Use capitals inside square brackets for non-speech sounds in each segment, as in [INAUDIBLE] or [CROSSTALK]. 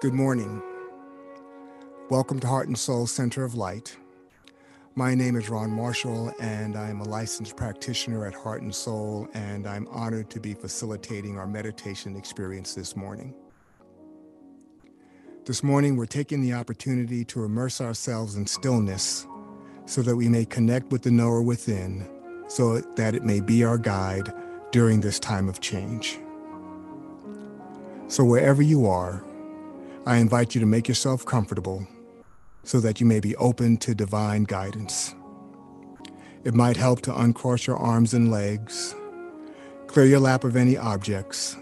Good morning. Welcome to Heart and Soul Center of Light. My name is Ron Marshall, and I'm a licensed practitioner at Heart and Soul, and I'm honored to be facilitating our meditation experience this morning. This morning, we're taking the opportunity to immerse ourselves in stillness so that we may connect with the knower within, so that it may be our guide during this time of change. So, wherever you are, I invite you to make yourself comfortable so that you may be open to divine guidance. It might help to uncross your arms and legs, clear your lap of any objects,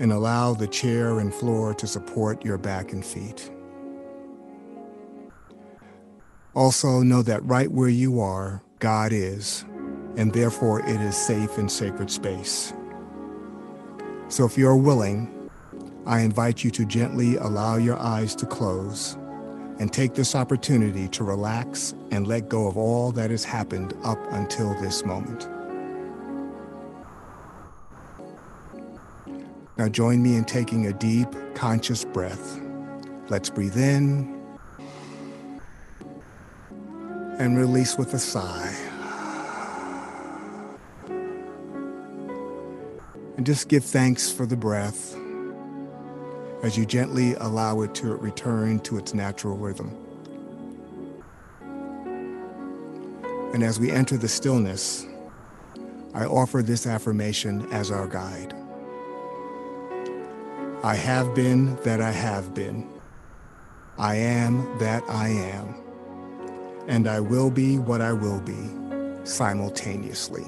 and allow the chair and floor to support your back and feet. Also, know that right where you are, God is, and therefore it is safe and sacred space. So, if you are willing, I invite you to gently allow your eyes to close and take this opportunity to relax and let go of all that has happened up until this moment. Now, join me in taking a deep, conscious breath. Let's breathe in and release with a sigh. And just give thanks for the breath as you gently allow it to return to its natural rhythm. And as we enter the stillness, I offer this affirmation as our guide. I have been that I have been. I am that I am. And I will be what I will be simultaneously.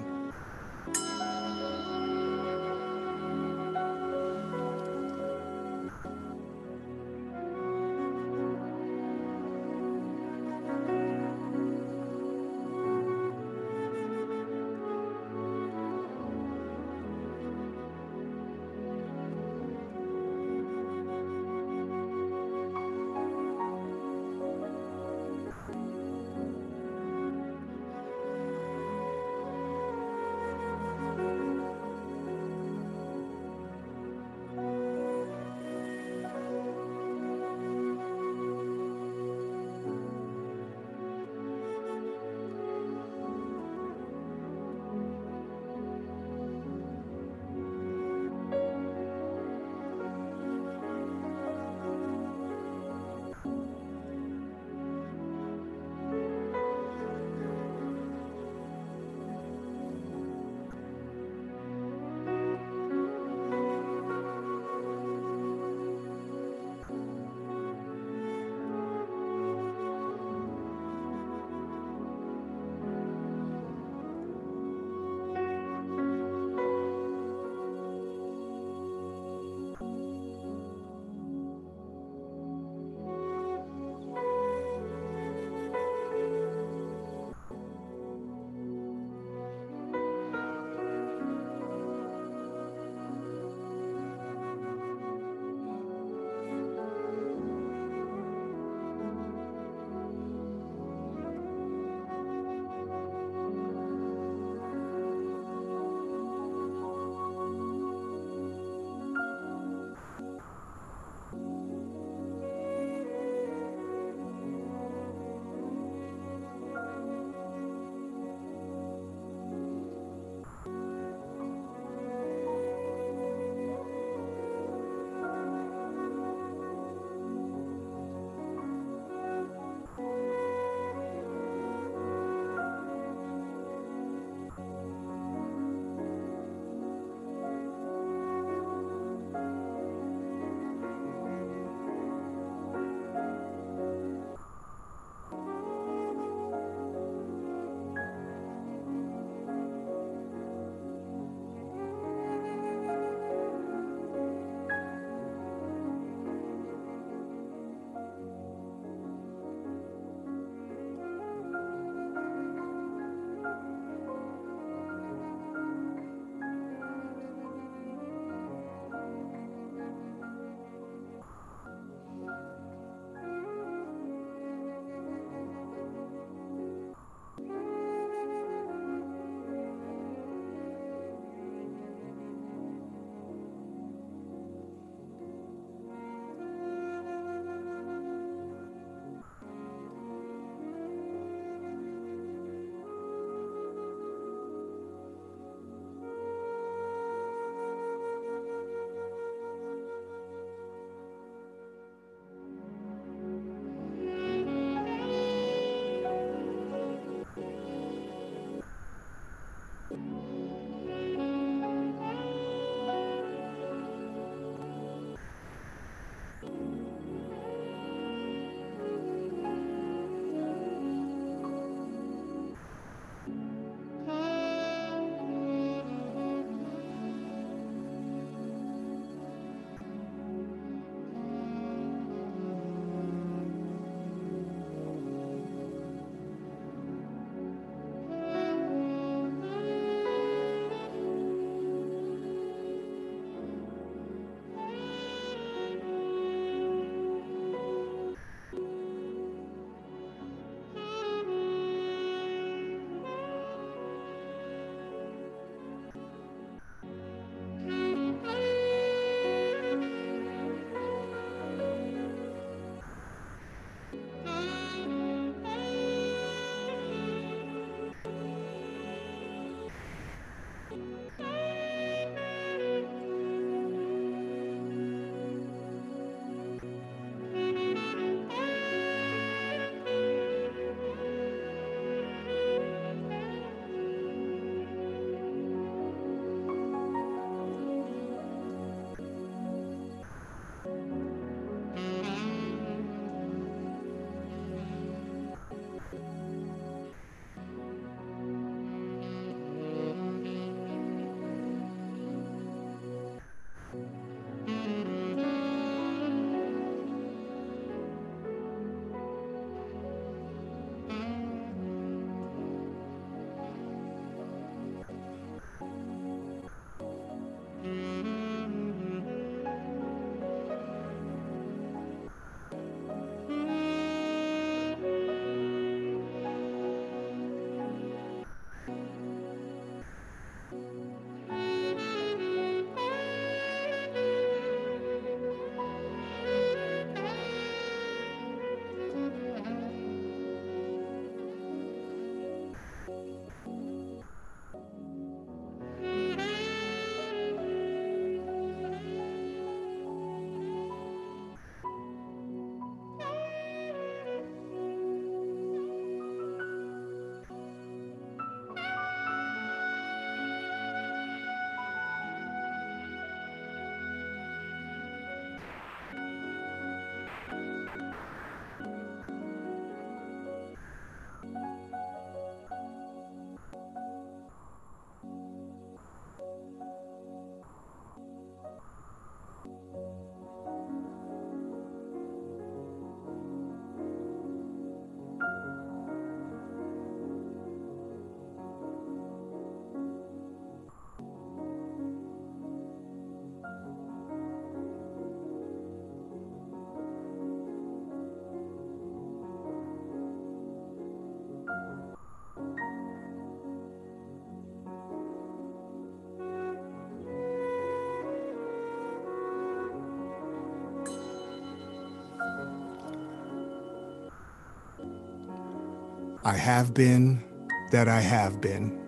I have been that I have been.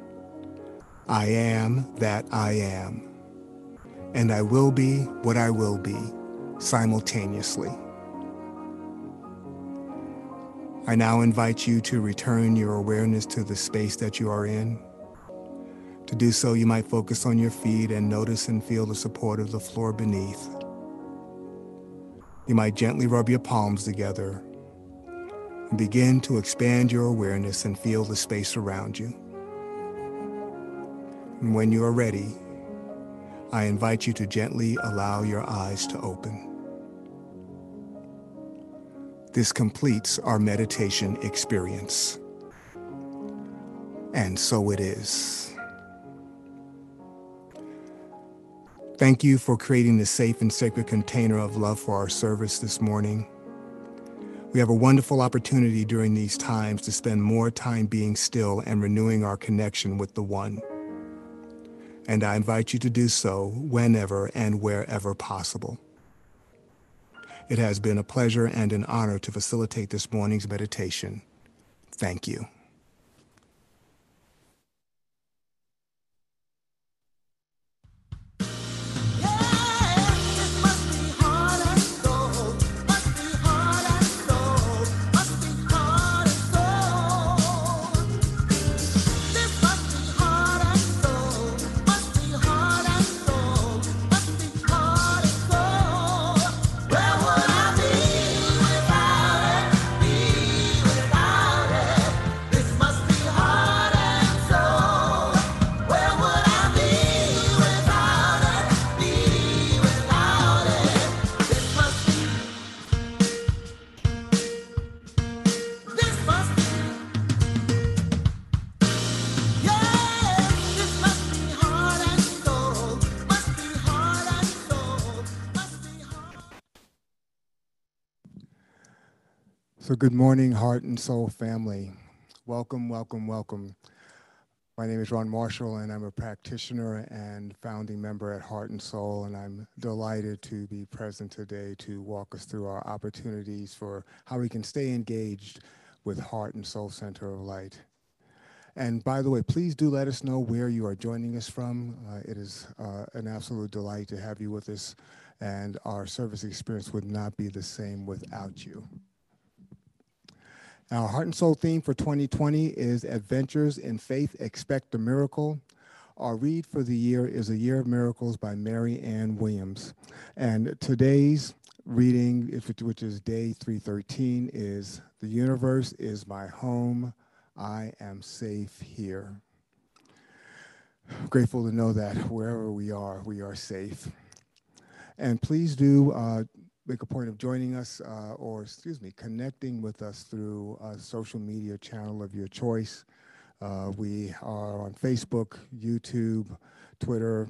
I am that I am. And I will be what I will be simultaneously. I now invite you to return your awareness to the space that you are in. To do so, you might focus on your feet and notice and feel the support of the floor beneath. You might gently rub your palms together begin to expand your awareness and feel the space around you. And when you are ready, I invite you to gently allow your eyes to open. This completes our meditation experience. And so it is. Thank you for creating the safe and sacred container of love for our service this morning. We have a wonderful opportunity during these times to spend more time being still and renewing our connection with the One. And I invite you to do so whenever and wherever possible. It has been a pleasure and an honor to facilitate this morning's meditation. Thank you. So, good morning, Heart and Soul family. Welcome, welcome, welcome. My name is Ron Marshall, and I'm a practitioner and founding member at Heart and Soul. And I'm delighted to be present today to walk us through our opportunities for how we can stay engaged with Heart and Soul Center of Light. And by the way, please do let us know where you are joining us from. Uh, it is uh, an absolute delight to have you with us, and our service experience would not be the same without you. Our heart and soul theme for 2020 is Adventures in Faith, Expect a Miracle. Our read for the year is A Year of Miracles by Marianne Williamson. And today's reading, which is day 313, is The Universe is My Home. I am safe here. Grateful to know that wherever we are, we are safe. And please do uh, make a point of joining us uh, or, excuse me, connecting with us through a social media channel of your choice. Uh, we are on Facebook, YouTube, Twitter,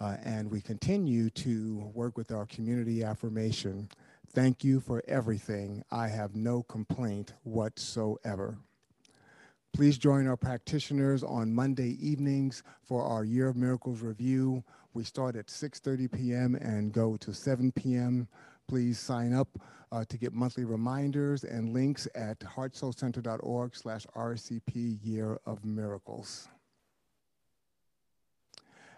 uh, and we continue to work with our community affirmation. Thank you for everything. I have no complaint whatsoever. Please join our practitioners on Monday evenings for our Year of Miracles review. We start at 6.30 p.m. and go to 7 p.m. Please sign up uh, to get monthly reminders and links at heartsoulcenter.org slash RCP Year of Miracles.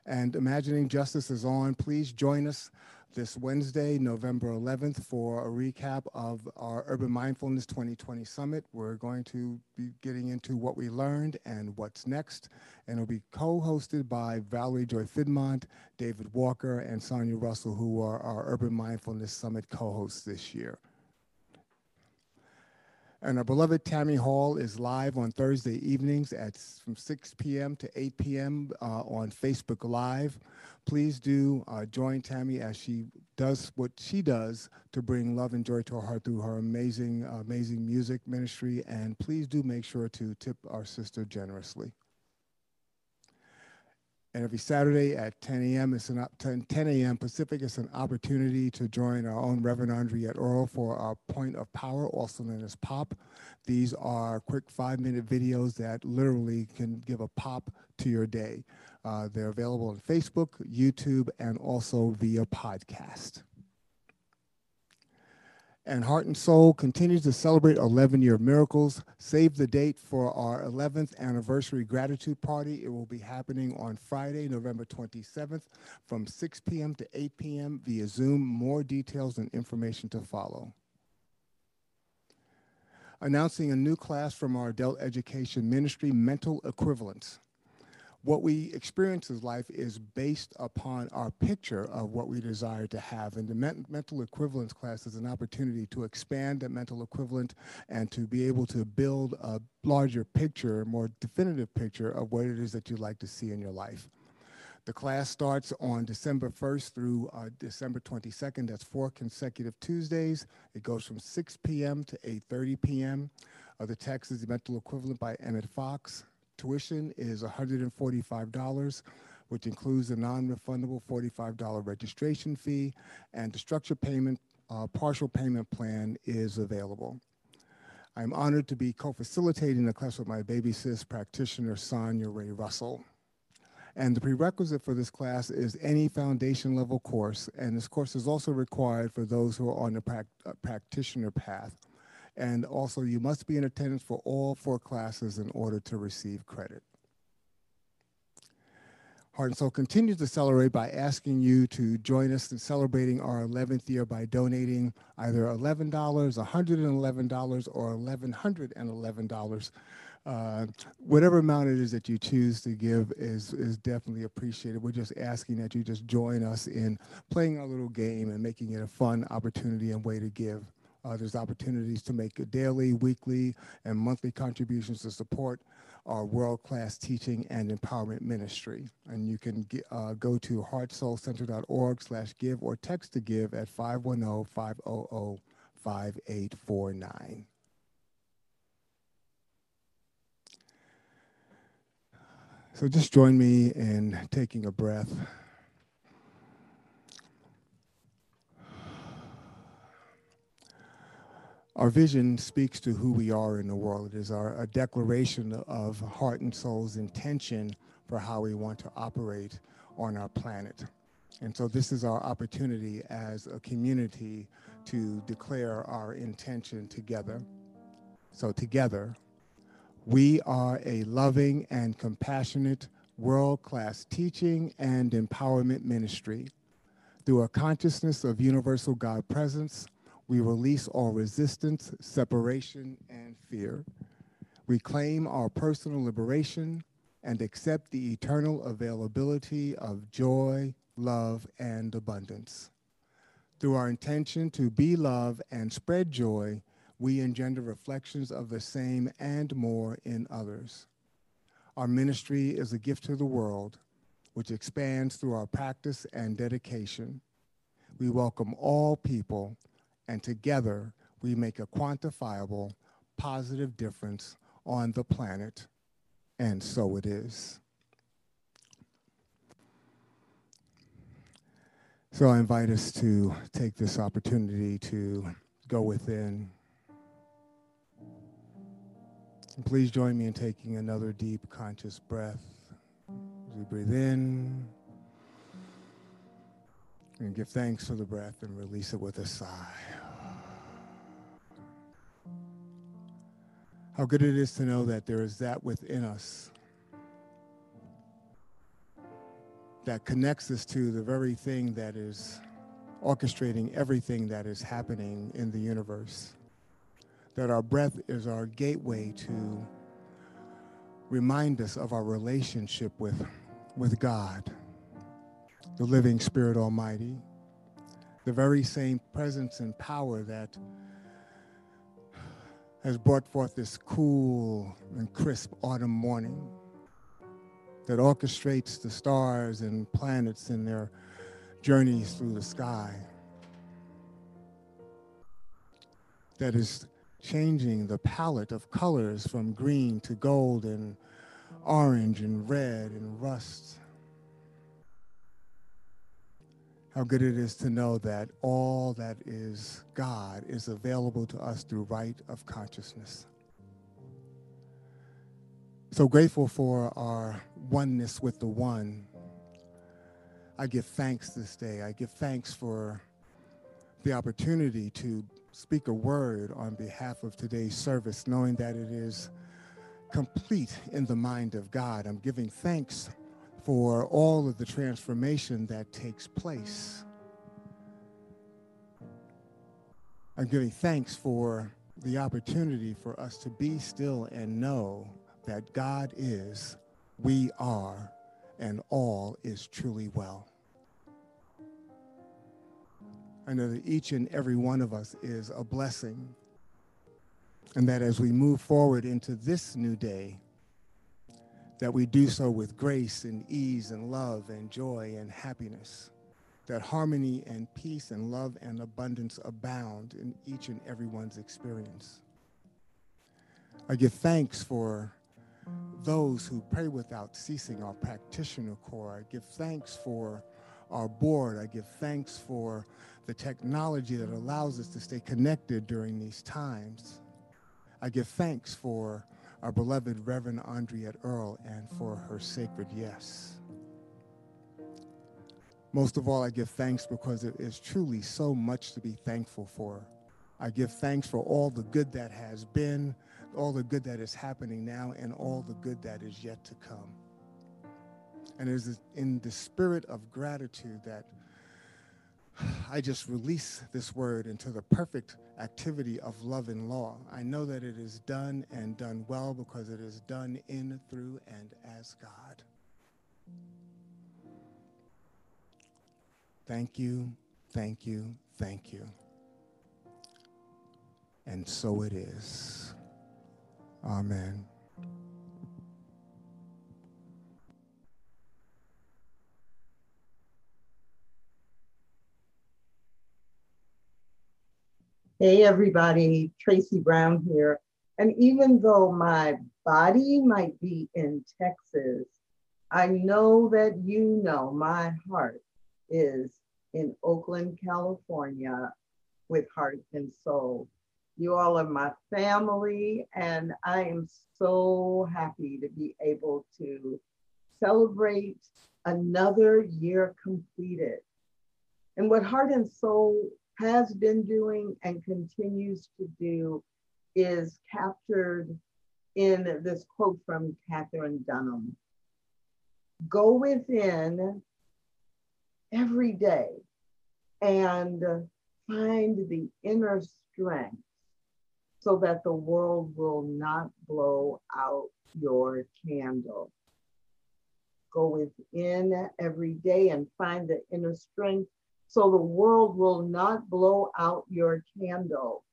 And Imagining Justice is on. Please join us this Wednesday, November 11th, for a recap of our Urban Mindfulness 2020 Summit. We're going to be getting into what we learned and what's next, and it'll be co-hosted by Valerie Joy Fidmont, David Walker, and Sonia Russell, who are our Urban Mindfulness Summit co-hosts this year. And our beloved Tammy Hall is live on Thursday evenings at from 6 p.m. to 8 p.m. Uh, on Facebook Live. Please do uh, join Tammy as she does what she does to bring love and joy to her heart through her amazing, amazing music ministry. And please do make sure to tip our sister generously. And every Saturday at 10 a.m. It's an 10, 10 a.m. Pacific. It's an opportunity to join our own Reverend Andriette Earl for our Point of Power, also known as POP. These are quick five-minute videos that literally can give a pop to your day. Uh, they're available on Facebook, YouTube, and also via podcast. And Heart and Soul continues to celebrate 11 year miracles. Save the date for our 11th anniversary gratitude party. It will be happening on Friday, November 27th from 6 p.m. to 8 p.m. via Zoom. More details and information to follow. Announcing a new class from our adult education ministry, Mental Equivalence what we experience as life is based upon our picture of what we desire to have. And the men- mental equivalence class is an opportunity to expand that mental equivalent and to be able to build a larger picture, more definitive picture of what it is that you'd like to see in your life. The class starts on December 1st through uh, December 22nd. That's four consecutive Tuesdays. It goes from 6 p.m. to 8.30 p.m. Uh, the text is the mental equivalent by Emmett Fox. Tuition is $145, which includes a non-refundable $45 registration fee, and the structure payment, uh, partial payment plan is available. I'm honored to be co-facilitating the class with my baby sis practitioner, Sonia Ray Russell. And the prerequisite for this class is any foundation level course, and this course is also required for those who are on the pra uh, practitioner path. And also, you must be in attendance for all four classes in order to receive credit. Heart and Soul continues to celebrate by asking you to join us in celebrating our 11th year by donating either $11, $111, or $1,111. Uh, whatever amount it is that you choose to give is, is definitely appreciated. We're just asking that you just join us in playing our little game and making it a fun opportunity and way to give. Uh, there's opportunities to make daily, weekly, and monthly contributions to support our world-class teaching and empowerment ministry. And you can get, uh, go to heartsoulcenter.org slash give or text to give at 510-500-5849. So just join me in taking a breath. Our vision speaks to who we are in the world. It is our, a declaration of heart and soul's intention for how we want to operate on our planet. And so this is our opportunity as a community to declare our intention together. So together, we are a loving and compassionate world-class teaching and empowerment ministry. Through a consciousness of universal God presence, we release all resistance, separation, and fear. We claim our personal liberation and accept the eternal availability of joy, love, and abundance. Through our intention to be love and spread joy, we engender reflections of the same and more in others. Our ministry is a gift to the world, which expands through our practice and dedication. We welcome all people and together we make a quantifiable, positive difference on the planet, and so it is. So I invite us to take this opportunity to go within. And please join me in taking another deep, conscious breath. As we breathe in, and give thanks for the breath and release it with a sigh. How good it is to know that there is that within us that connects us to the very thing that is orchestrating everything that is happening in the universe. That our breath is our gateway to remind us of our relationship with, with God the living Spirit Almighty, the very same presence and power that has brought forth this cool and crisp autumn morning that orchestrates the stars and planets in their journeys through the sky, that is changing the palette of colors from green to gold and orange and red and rust how good it is to know that all that is God is available to us through right of consciousness. So grateful for our oneness with the one. I give thanks this day. I give thanks for the opportunity to speak a word on behalf of today's service, knowing that it is complete in the mind of God. I'm giving thanks for all of the transformation that takes place. I'm giving thanks for the opportunity for us to be still and know that God is, we are, and all is truly well. I know that each and every one of us is a blessing, and that as we move forward into this new day, that we do so with grace and ease and love and joy and happiness, that harmony and peace and love and abundance abound in each and everyone's experience. I give thanks for those who pray without ceasing, our practitioner corps. I give thanks for our board. I give thanks for the technology that allows us to stay connected during these times. I give thanks for our beloved Reverend Andriette Earl and for her sacred yes. Most of all, I give thanks because it is truly so much to be thankful for. I give thanks for all the good that has been, all the good that is happening now, and all the good that is yet to come. And it is in the spirit of gratitude that I just release this word into the perfect activity of love and law. I know that it is done and done well because it is done in, through, and as God. Thank you, thank you, thank you. And so it is. Amen. Hey, everybody, Tracy Brown here. And even though my body might be in Texas, I know that you know my heart is in Oakland, California with heart and soul. You all are my family, and I am so happy to be able to celebrate another year completed. And what Heart and Soul has been doing and continues to do is captured in this quote from Katherine Dunham Go within every day and find the inner strength so that the world will not blow out your candle. Go within every day and find the inner strength so the world will not blow out your candle.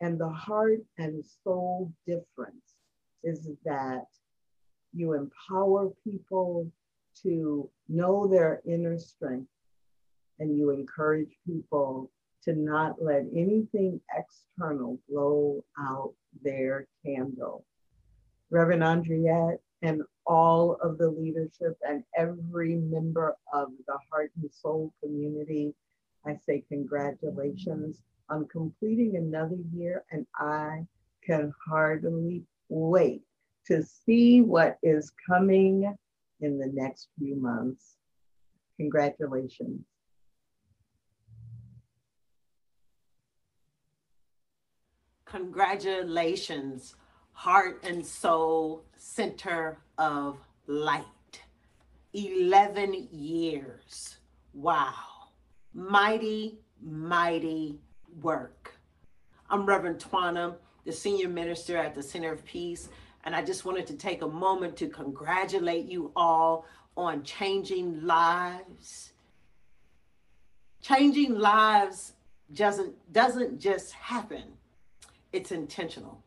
And the heart and soul difference is that you empower people to know their inner strength and you encourage people to not let anything external blow out their candle. Reverend Andriette and all of the leadership and every member of the Heart and Soul community. I say congratulations on completing another year, and I can hardly wait to see what is coming in the next few months. Congratulations. Congratulations Heart and Soul Center of Light. 11 years. Wow. Mighty, mighty work. I'm Reverend Twana, the senior minister at the Center of Peace, and I just wanted to take a moment to congratulate you all on changing lives. Changing lives doesn't, doesn't just happen, it's intentional.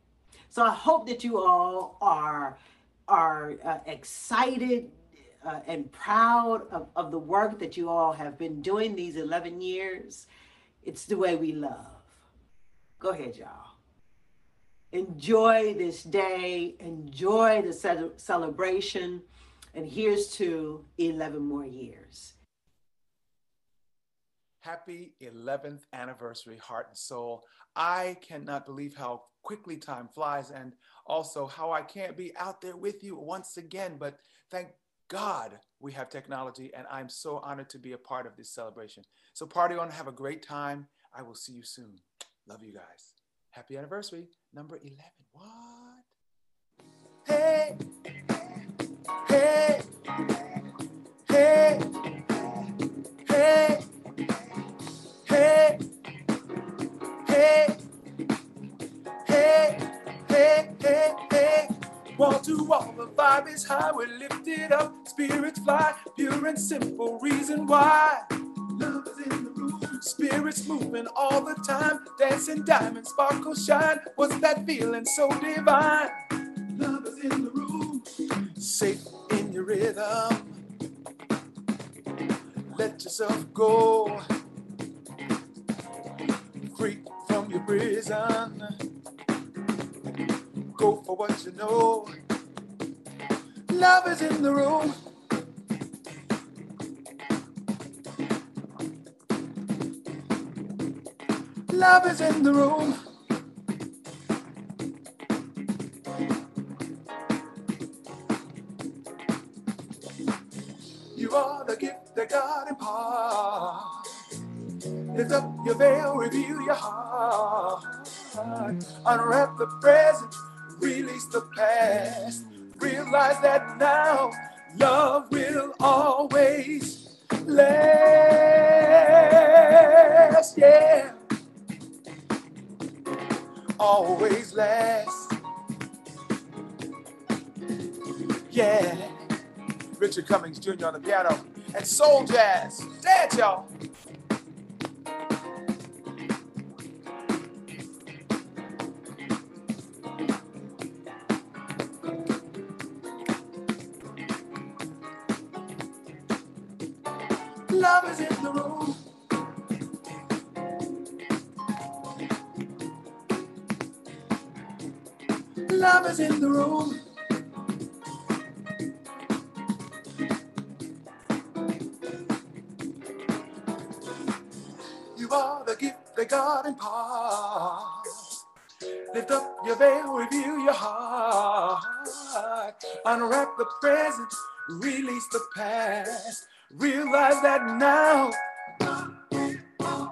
So I hope that you all are are uh, excited uh, and proud of, of the work that you all have been doing these 11 years. It's the way we love. Go ahead, y'all. Enjoy this day, enjoy the ce- celebration, and here's to 11 more years. Happy 11th anniversary, Heart and Soul. I cannot believe how quickly time flies and also how I can't be out there with you once again. But thank God we have technology, and I'm so honored to be a part of this celebration. So, party on, have a great time. I will see you soon. Love you guys. Happy anniversary, number 11. What? Hey, hey, hey, hey, hey, hey, hey, hey, hey, hey. Wall to wall, the vibe is high. We're lifted up, spirits fly, pure and simple reason why. Love is in the room, spirits moving all the time, dancing diamonds, sparkle, shine. What's that feeling so divine? Love is in the room, safe in your rhythm. Let yourself go, free from your prison. Go for what you know. Love is in the room. Love is in the room. Your veil, reveal your heart. Unwrap the present, release the past. Realize that now love will always last. Yeah. Always last. Yeah. Richard Cummings Jr. on the piano and soul jazz. Dance, y'all. Is in the room. You are the gift that God imparts. Lift up your veil, reveal your heart. Unwrap the present, release the past. Realize that now.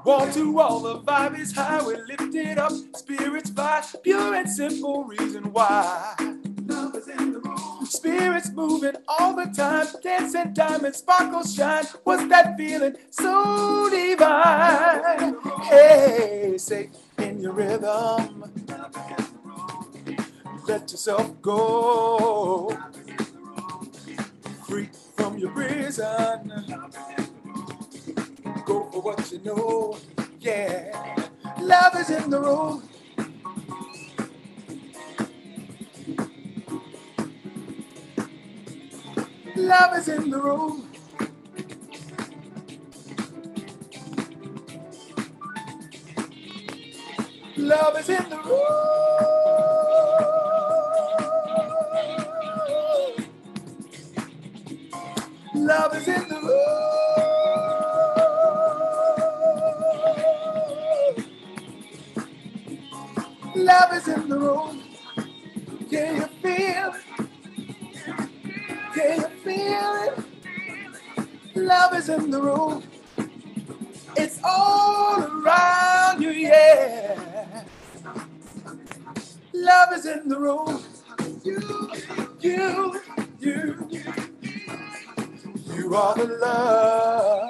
Wall to wall, the vibe is high. We're lifted up, spirits fly. Pure and simple reason why. Love is in the room. Spirits moving all the time. Dancing diamonds, sparkles shine. What's that feeling? So divine. Hey, say in your rhythm. Let yourself go. Free from your prison. For what you know. Yeah. Love is in the room. Love is in the room. Love is in the room. Love is in the room. Love is in the room. Can you feel it? Can you feel it? Love is in the room. It's all around you, yeah. Love is in the room. You, you, you. You are the love.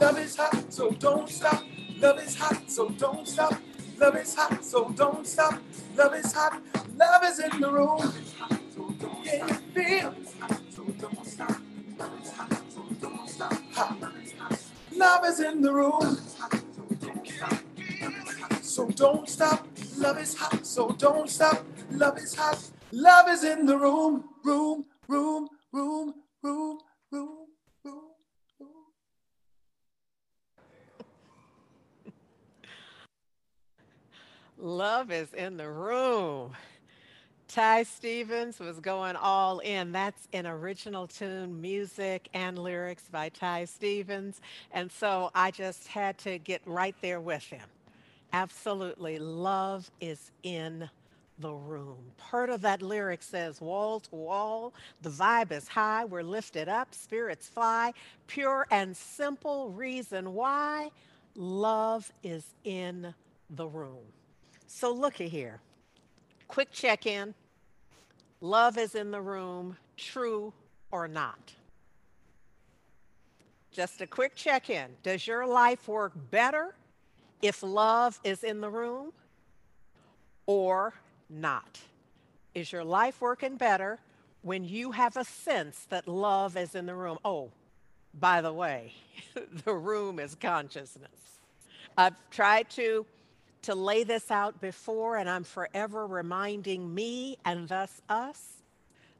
Love is hot, so don't stop. Love is hot, so don't stop. Love is hot, so don't stop. Love is hot. Love is in the room. Can you feel? So don't stop, love is hot. So don't stop, hot love is in the room. So don't stop. Love is hot, so don't stop. Love is hot. Love is in the. Room, room, room, room, room, room, Love is in the room. Ty Stevens was going all in. That's an original tune, music and lyrics by Ty Stevens. And so I just had to get right there with him. Absolutely. Love is in the room. Part of that lyric says, wall to wall, the vibe is high, we're lifted up, spirits fly, pure and simple reason why love is in the room. So, looky here. Quick check in. Love is in the room, true or not? Just a quick check in. Does your life work better if love is in the room or not? Is your life working better when you have a sense that love is in the room? Oh, by the way, [LAUGHS] the room is consciousness. I've tried to to lay this out before and I'm forever reminding me and thus us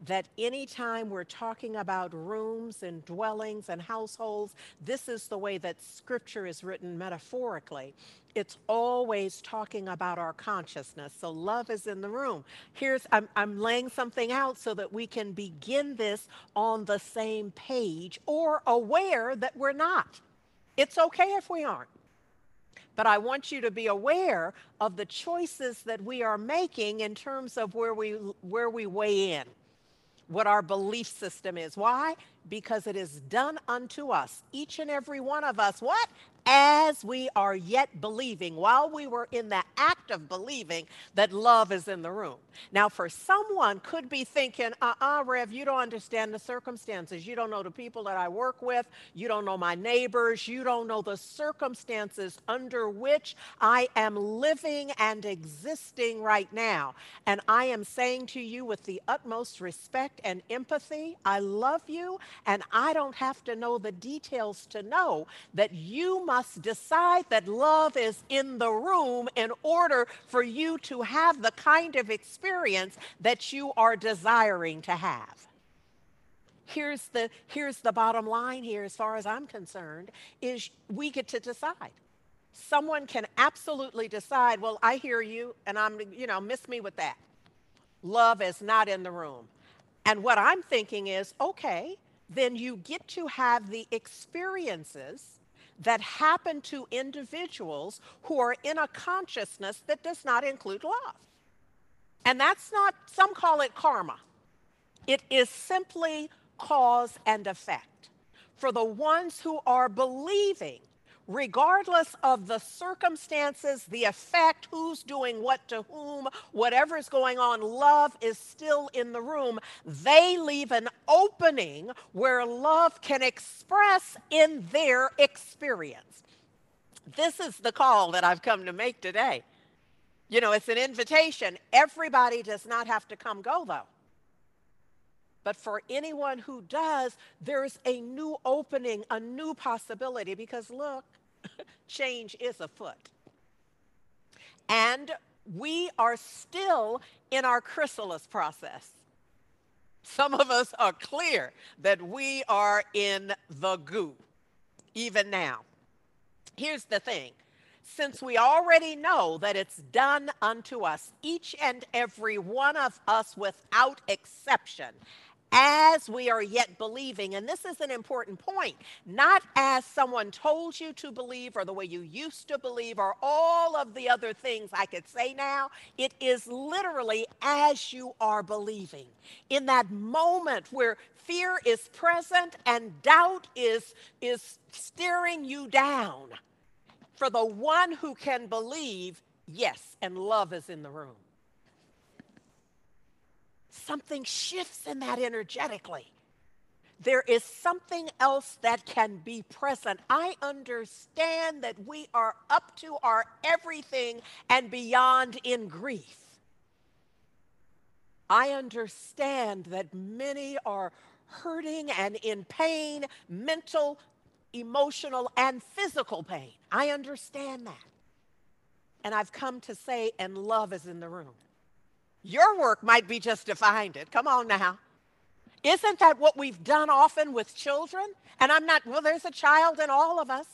that anytime we're talking about rooms and dwellings and households, this is the way that scripture is written metaphorically. It's always talking about our consciousness. So love is in the room. Here's, I'm, I'm laying something out so that we can begin this on the same page or aware that we're not. It's okay if we aren't. But I want you to be aware of the choices that we are making in terms of where we where we weigh in what our belief system is. Why? Because it is done unto us, each and every one of us. What? as we are yet believing, while we were in the act of believing that love is in the room. Now, for someone could be thinking, uh-uh, Rev, you don't understand the circumstances. You don't know the people that I work with. You don't know my neighbors. You don't know the circumstances under which I am living and existing right now. And I am saying to you with the utmost respect and empathy, I love you, and I don't have to know the details to know that you must decide that love is in the room in order for you to have the kind of experience that you are desiring to have. Here's the, here's the bottom line here, as far as I'm concerned, is we get to decide someone can absolutely decide, well, I hear you, and I'm, you know, miss me with that. Love is not in the room. And what I'm thinking is, okay, then you get to have the experiences that happen to individuals who are in a consciousness that does not include love. And that's not, some call it karma. It is simply cause and effect. For the ones who are believing regardless of the circumstances, the effect, who's doing what to whom, whatever's going on, love is still in the room. They leave an opening where love can express in their experience. This is the call that I've come to make today. You know, it's an invitation. Everybody does not have to come go, though. But for anyone who does, there's a new opening, a new possibility because look, [LAUGHS] change is afoot. And we are still in our chrysalis process. Some of us are clear that we are in the goo, even now. Here's the thing since we already know that it's done unto us, each and every one of us without exception, as we are yet believing. And this is an important point, not as someone told you to believe or the way you used to believe or all of the other things I could say now. It is literally as you are believing. In that moment where fear is present and doubt is, is steering you down. For the one who can believe, yes, and love is in the room something shifts in that energetically. There is something else that can be present. I understand that we are up to our everything and beyond in grief. I understand that many are hurting and in pain, mental, emotional, and physical pain. I understand that. And I've come to say, and love is in the room. Your work might be just to find it. Come on now. Isn't that what we've done often with children? And I'm not, well, there's a child in all of us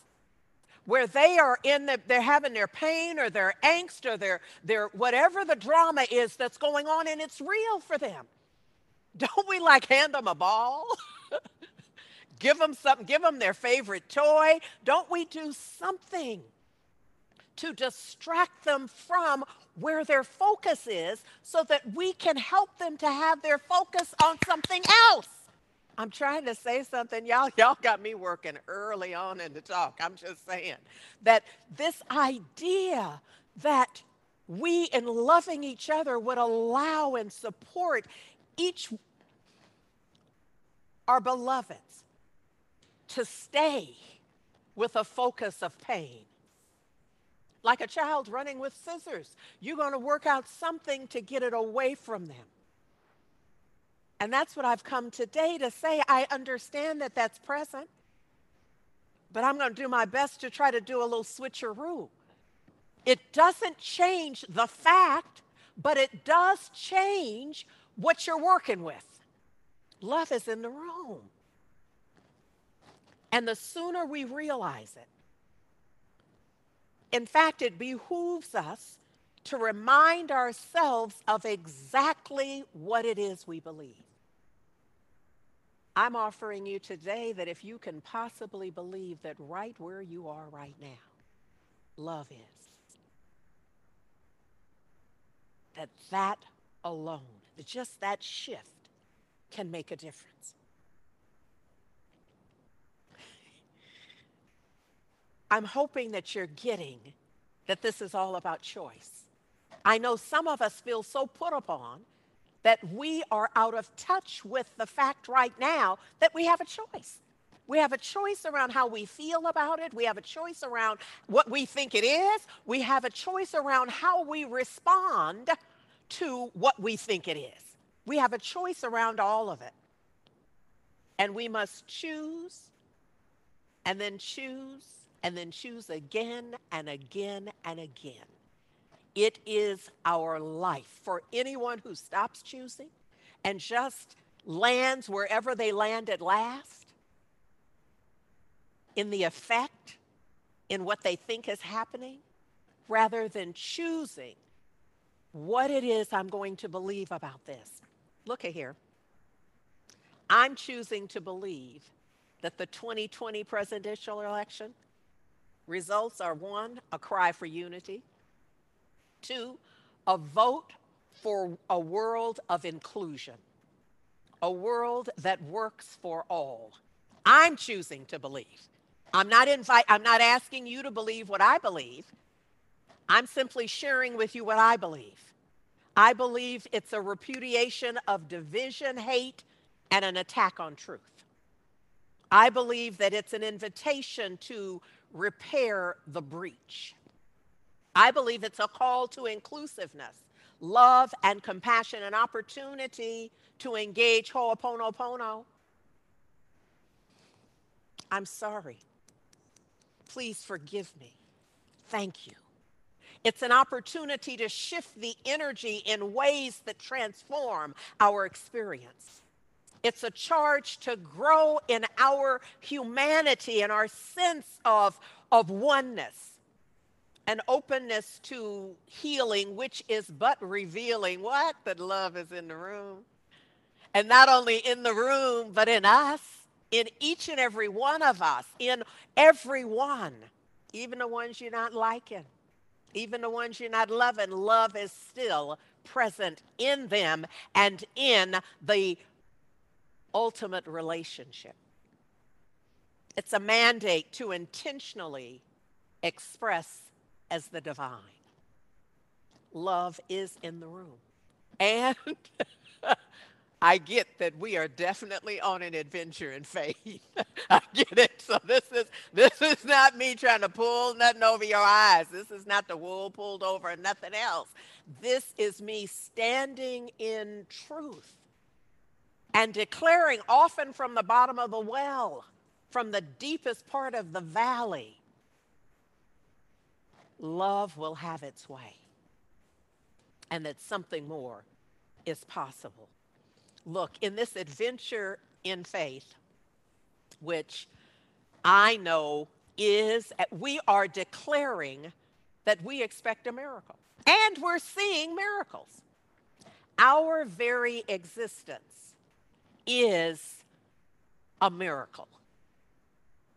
where they are in the, they're having their pain or their angst or their, their whatever the drama is that's going on and it's real for them. [LAUGHS] Don't we like hand them a ball? [LAUGHS] give them something, give them their favorite toy. Don't we do something to distract them from where their focus is so that we can help them to have their focus on something else. I'm trying to say something. Y'all, [LAUGHS] y'all got me working early on in the talk. I'm just saying that this idea that we, in loving each other, would allow and support each our beloveds to stay with a focus of pain. Like a child running with scissors, you're going to work out something to get it away from them. And that's what I've come today to say. I understand that that's present, but I'm going to do my best to try to do a little switcheroo. It doesn't change the fact, but it does change what you're working with. Love is in the room. And the sooner we realize it, in fact, it behooves us to remind ourselves of exactly what it is we believe. I'm offering you today that if you can possibly believe that right where you are right now, love is, that that alone, just that shift, can make a difference. I'm hoping that you're getting that this is all about choice. I know some of us feel so put upon that we are out of touch with the fact right now that we have a choice. We have a choice around how we feel about it. We have a choice around what we think it is. We have a choice around how we respond to what we think it is. We have a choice around all of it. And we must choose and then choose and then choose again and again and again. It is our life. For anyone who stops choosing and just lands wherever they land at last, in the effect, in what they think is happening, rather than choosing what it is I'm going to believe about this. Look at here. I'm choosing to believe that the 2020 presidential election results are one, a cry for unity, two, a vote for a world of inclusion, a world that works for all. I'm choosing to believe. I'm not invite I'm not asking you to believe what I believe. I'm simply sharing with you what I believe. I believe it's a repudiation of division, hate, and an attack on truth. I believe that it's an invitation to repair the breach. I believe it's a call to inclusiveness, love, and compassion, an opportunity to engage Ho'oponopono. I'm sorry. Please forgive me. Thank you. It's an opportunity to shift the energy in ways that transform our experience. It's a charge to grow in our humanity and our sense of, of oneness an openness to healing, which is but revealing what? That love is in the room. And not only in the room, but in us, in each and every one of us, in everyone, even the ones you're not liking. Even the ones you're not loving, love is still present in them and in the ultimate relationship. It's a mandate to intentionally express as the divine. Love is in the room. And [LAUGHS] I get that we are definitely on an adventure in faith. [LAUGHS] I get it. So this is this is not me trying to pull nothing over your eyes. This is not the wool pulled over nothing else. This is me standing in truth and declaring often from the bottom of the well, from the deepest part of the valley, love will have its way. And that something more is possible. Look, in this adventure in faith, which I know is, we are declaring that we expect a miracle. And we're seeing miracles. Our very existence is a miracle.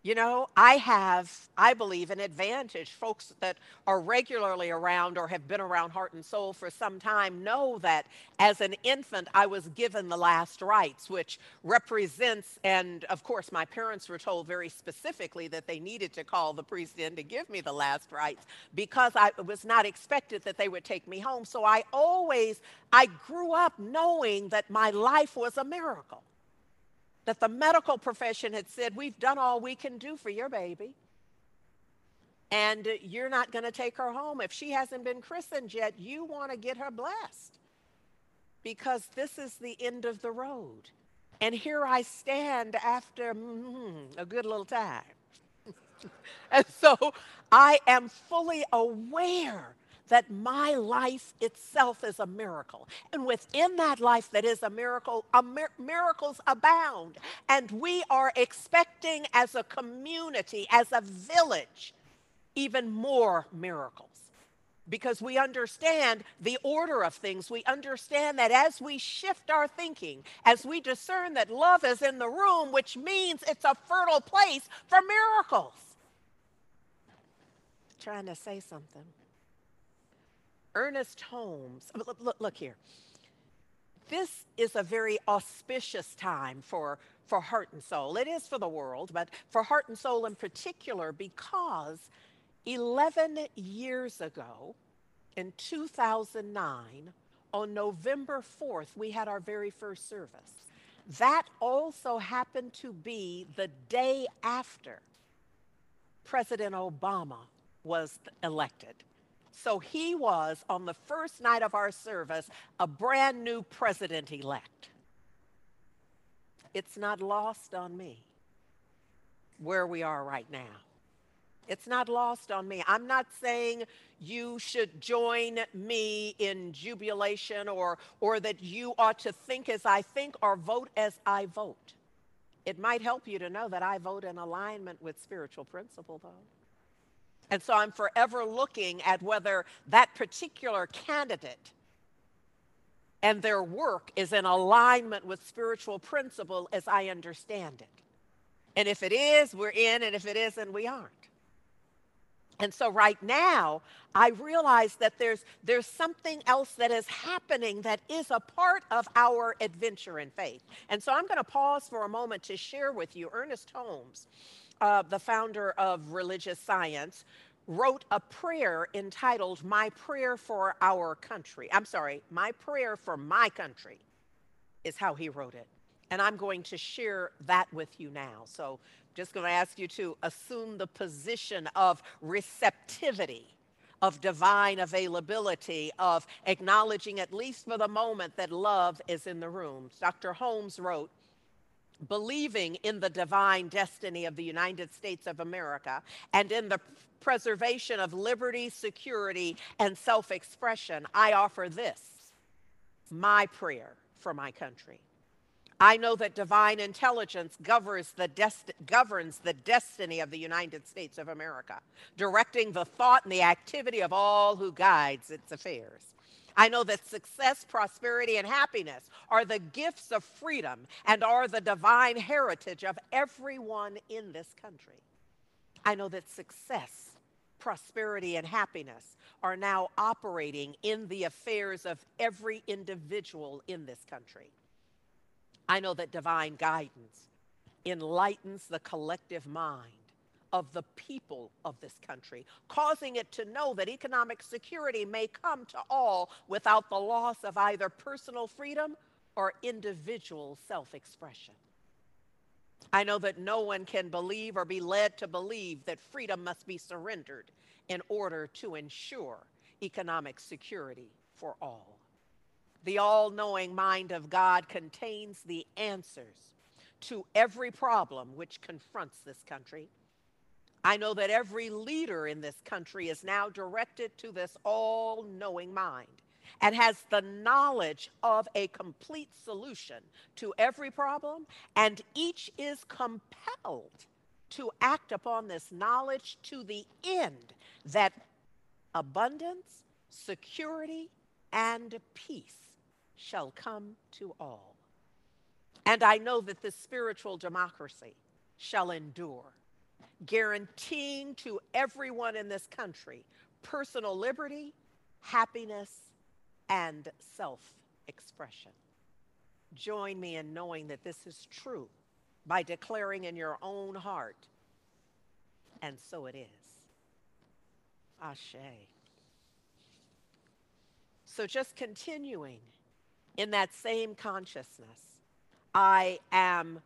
You know, I have, I believe, an advantage. Folks that are regularly around or have been around Heart and Soul for some time know that as an infant, I was given the last rites, which represents, and of course, my parents were told very specifically that they needed to call the priest in to give me the last rites because I was not expected that they would take me home. So I always, I grew up knowing that my life was a miracle that the medical profession had said, We've done all we can do for your baby. And you're not going to take her home. If she hasn't been christened yet, you want to get her blessed because this is the end of the road. And here I stand after mm, a good little time. [LAUGHS] and so I am fully aware that my life itself is a miracle. And within that life that is a miracle, a mir- miracles abound. And we are expecting as a community, as a village, even more miracles. Because we understand the order of things. We understand that as we shift our thinking, as we discern that love is in the room, which means it's a fertile place for miracles. Trying to say something. Ernest Holmes, look, look, look here. This is a very auspicious time for, for heart and soul. It is for the world, but for heart and soul in particular, because 11 years ago, in 2009, on November 4th, we had our very first service. That also happened to be the day after President Obama was elected. So he was, on the first night of our service, a brand new president elect. It's not lost on me where we are right now. It's not lost on me. I'm not saying you should join me in jubilation or, or that you ought to think as I think or vote as I vote. It might help you to know that I vote in alignment with spiritual principle, though. And so I'm forever looking at whether that particular candidate and their work is in alignment with spiritual principle as I understand it. And if it is, we're in, and if it isn't, we aren't. And so right now, I realize that there's, there's something else that is happening that is a part of our adventure in faith. And so I'm going to pause for a moment to share with you Ernest Holmes uh, the founder of Religious Science, wrote a prayer entitled My Prayer for Our Country. I'm sorry, My Prayer for My Country is how he wrote it. And I'm going to share that with you now. So, just going to ask you to assume the position of receptivity, of divine availability, of acknowledging, at least for the moment, that love is in the room. Dr. Holmes wrote, believing in the divine destiny of the United States of America and in the preservation of liberty, security, and self expression, I offer this my prayer for my country. I know that divine intelligence governs the, dest- governs the destiny of the United States of America, directing the thought and the activity of all who guides its affairs. I know that success, prosperity, and happiness are the gifts of freedom and are the divine heritage of everyone in this country. I know that success, prosperity, and happiness are now operating in the affairs of every individual in this country. I know that divine guidance enlightens the collective mind of the people of this country, causing it to know that economic security may come to all without the loss of either personal freedom or individual self expression. I know that no one can believe or be led to believe that freedom must be surrendered in order to ensure economic security for all. The all knowing mind of God contains the answers to every problem which confronts this country I know that every leader in this country is now directed to this all knowing mind and has the knowledge of a complete solution to every problem, and each is compelled to act upon this knowledge to the end that abundance, security, and peace shall come to all. And I know that this spiritual democracy shall endure guaranteeing to everyone in this country personal liberty, happiness, and self expression. Join me in knowing that this is true by declaring in your own heart, and so it is. Ashe. So just continuing in that same consciousness, I am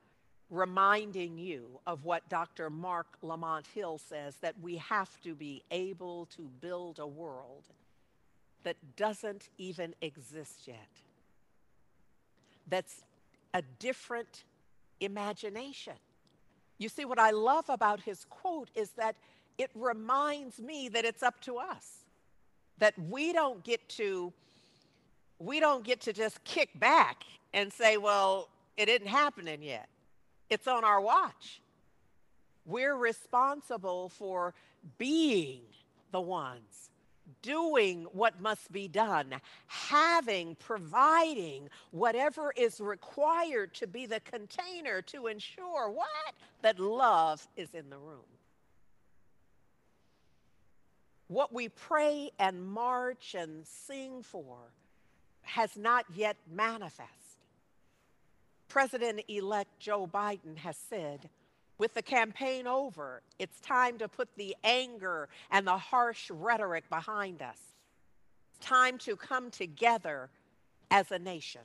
reminding you of what Dr. Marc Lamont Hill says that we have to be able to build a world that doesn't even exist yet. That's a different imagination. You see, what I love about his quote is that it reminds me that it's up to us, that we don't get to. We don't get to just kick back and say, well, it isn't happening yet. It's on our watch. We're responsible for being the ones doing what must be done, having, providing whatever is required to be the container to ensure what? That love is in the room. What we pray and march and sing for has not yet manifest. President elect Joe Biden has said, with the campaign over, it's time to put the anger and the harsh rhetoric behind us. It's time to come together as a nation.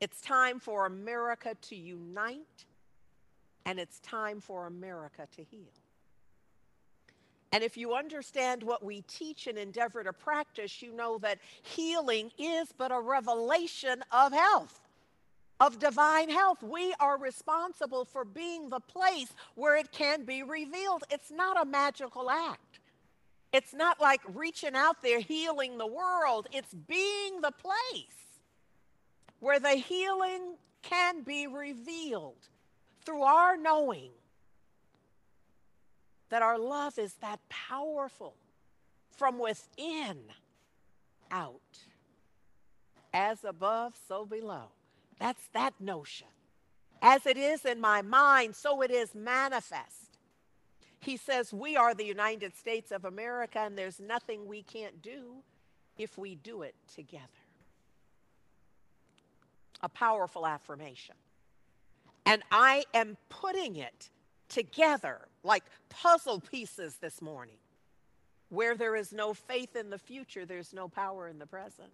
It's time for America to unite, and it's time for America to heal. And if you understand what we teach and endeavor to practice, you know that healing is but a revelation of health of divine health. We are responsible for being the place where it can be revealed. It's not a magical act. It's not like reaching out there healing the world. It's being the place where the healing can be revealed through our knowing that our love is that powerful from within out. As above, so below. That's that notion. As it is in my mind, so it is manifest. He says, We are the United States of America, and there's nothing we can't do if we do it together. A powerful affirmation. And I am putting it together like puzzle pieces this morning. Where there is no faith in the future, there's no power in the present.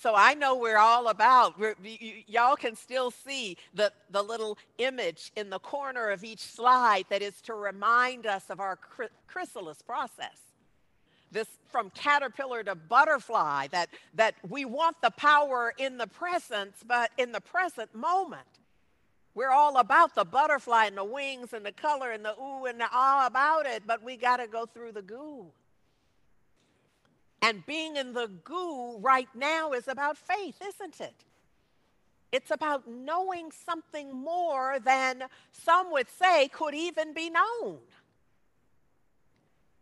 So I know we're all about. We're, y- y'all can still see the, the little image in the corner of each slide that is to remind us of our chrysalis process. This from caterpillar to butterfly, that, that we want the power in the presence, but in the present moment. We're all about the butterfly and the wings and the color and the ooh and the ah about it, but we got to go through the goo. And being in the goo right now is about faith, isn't it? It's about knowing something more than some would say could even be known.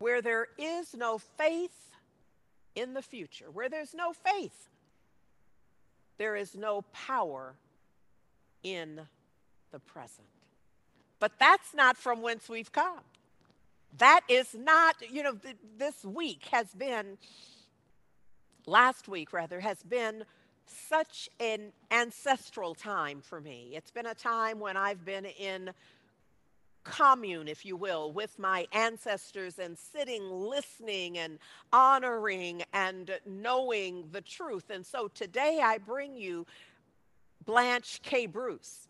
Where there is no faith in the future, where there's no faith, there is no power in the present. But that's not from whence we've come. That is not, you know, th- this week has been last week rather, has been such an ancestral time for me. It's been a time when I've been in commune, if you will, with my ancestors and sitting, listening, and honoring and knowing the truth. And so today I bring you Blanche K. Bruce,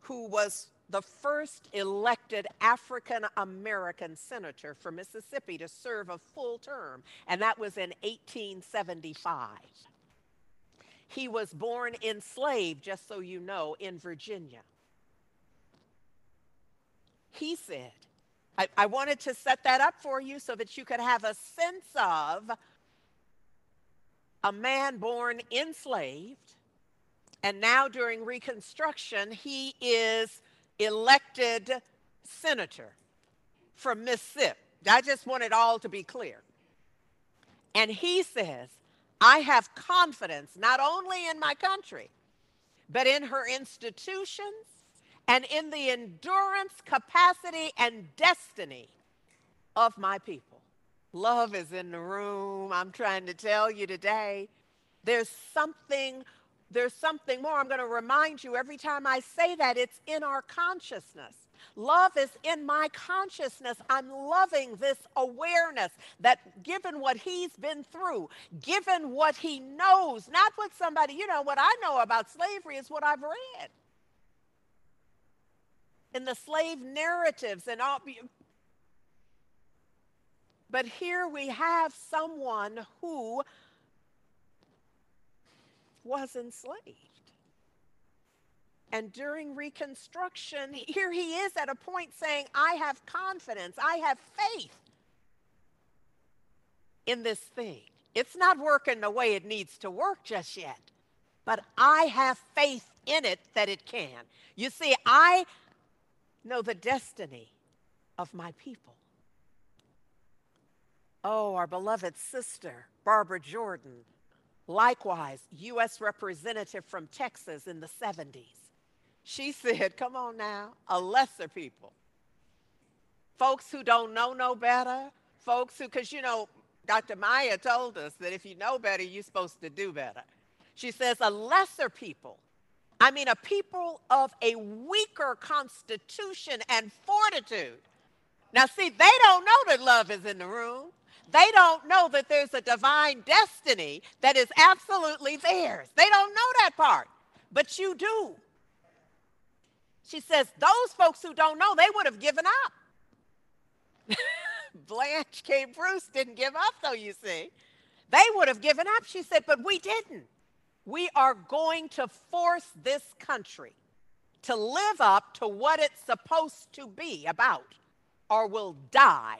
who was the first elected African American senator for Mississippi to serve a full term, and that was in 1875. He was born enslaved, just so you know, in Virginia. He said, I, I wanted to set that up for you so that you could have a sense of a man born enslaved, and now during Reconstruction, he is elected senator from Mississippi. I just want it all to be clear. And he says, I have confidence not only in my country, but in her institutions and in the endurance, capacity, and destiny of my people. Love is in the room. I'm trying to tell you today. There's something there's something more. I'm going to remind you every time I say that it's in our consciousness. Love is in my consciousness. I'm loving this awareness that given what he's been through, given what he knows, not what somebody, you know, what I know about slavery is what I've read. In the slave narratives and all. But here we have someone who was enslaved. And during Reconstruction, here he is at a point saying, I have confidence, I have faith in this thing. It's not working the way it needs to work just yet, but I have faith in it that it can. You see, I know the destiny of my people. Oh, our beloved sister, Barbara Jordan, likewise, U.S. representative from Texas in the 70s. She [LAUGHS] said, Come on now, a lesser people. Folks who don't know no better, folks who, because you know, Dr. Maya told us that if you know better, you're supposed to do better. She says, a lesser people, I mean, a people of a weaker constitution and fortitude. Now, see, they don't know that love is in the room. They don't know that there's a divine destiny that is absolutely theirs. They don't know that part, but you do. She says, Those folks who don't know, they would have given up. [LAUGHS] Blanche K. Bruce didn't give up, though, you see. They would have given up. She said, But we didn't. We are going to force this country to live up to what it's supposed to be about, or we'll die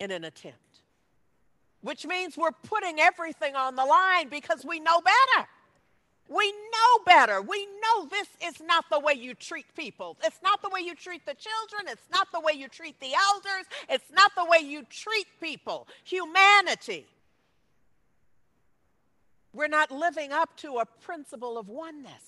in an attempt which means we're putting everything on the line because we know better. We know better. We know this is not the way you treat people. It's not the way you treat the children. It's not the way you treat the elders. It's not the way you treat people. Humanity. We're not living up to a principle of oneness.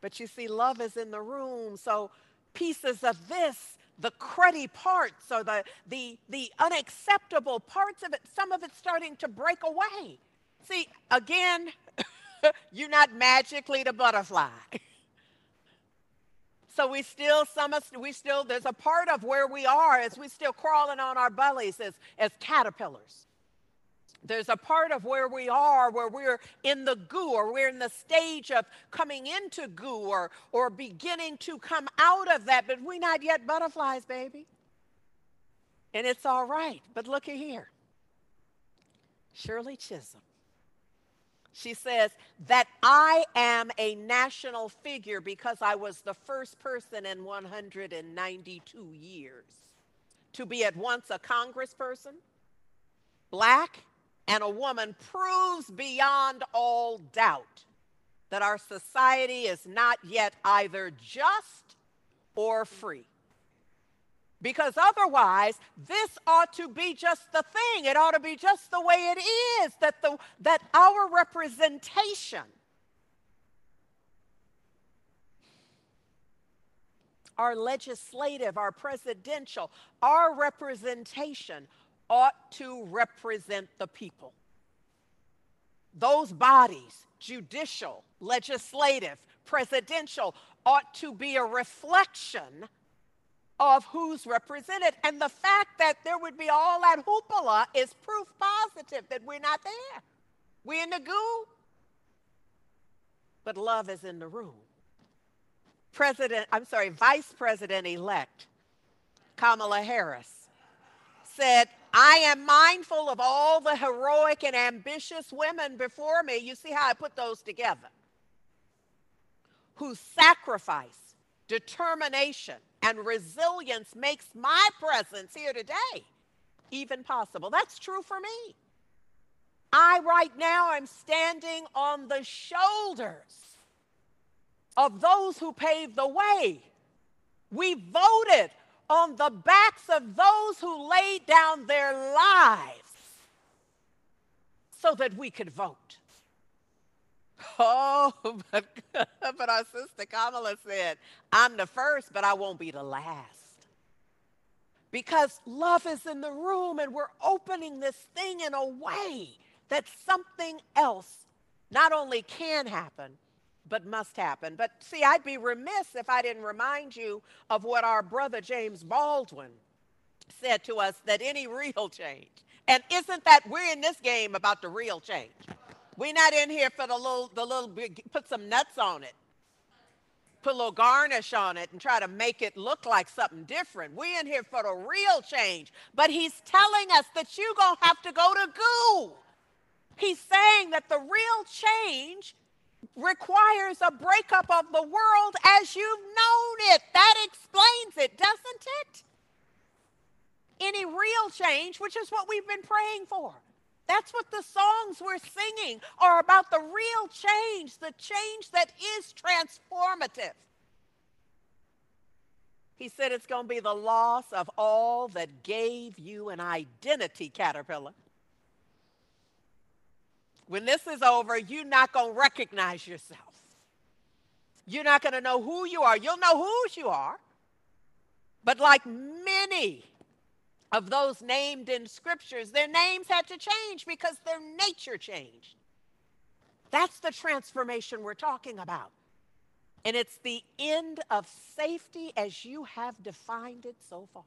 But you see, love is in the room. So pieces of this the cruddy parts or the, the, the unacceptable parts of it, some of it's starting to break away. See, again, [COUGHS] you're not magically the butterfly. [LAUGHS] so we still, some of, we still, there's a part of where we are as we still crawling on our bellies as, as caterpillars. There's a part of where we are where we're in the goo or we're in the stage of coming into goo or, or beginning to come out of that, but we're not yet butterflies, baby. And it's all right. But look at here. Shirley Chisholm. She says that I am a national figure because I was the first person in 192 years to be at once a congressperson, black, and a woman proves beyond all doubt that our society is not yet either just or free. Because otherwise, this ought to be just the thing. It ought to be just the way it is that, the, that our representation, our legislative, our presidential, our representation ought to represent the people. Those bodies, judicial, legislative, presidential, ought to be a reflection of who's represented. And the fact that there would be all that hoopla is proof positive that we're not there. We're in the goo. But love is in the room. President, I'm sorry, Vice President elect Kamala Harris said, I am mindful of all the heroic and ambitious women before me. You see how I put those together? Whose sacrifice, determination, and resilience makes my presence here today even possible. That's true for me. I, right now, am standing on the shoulders of those who paved the way. We voted on the backs of those who laid down their lives so that we could vote. Oh, [LAUGHS] but, but our sister Kamala said, I'm the first, but I won't be the last. Because love is in the room and we're opening this thing in a way that something else not only can happen, but must happen. But see, I'd be remiss if I didn't remind you of what our brother James Baldwin said to us that any real change, and isn't that we're in this game about the real change? We're not in here for the little, the little, put some nuts on it, put a little garnish on it and try to make it look like something different. We're in here for the real change. But he's telling us that you're going to have to go to goo. He's saying that the real change requires a breakup of the world as you've known it. That explains it, doesn't it? Any real change, which is what we've been praying for. That's what the songs we're singing are about the real change, the change that is transformative. He said it's going to be the loss of all that gave you an identity, caterpillar. When this is over, you're not going to recognize yourself. You're not going to know who you are. You'll know whose you are. But like many of those named in scriptures, their names had to change because their nature changed. That's the transformation we're talking about. And it's the end of safety as you have defined it so far.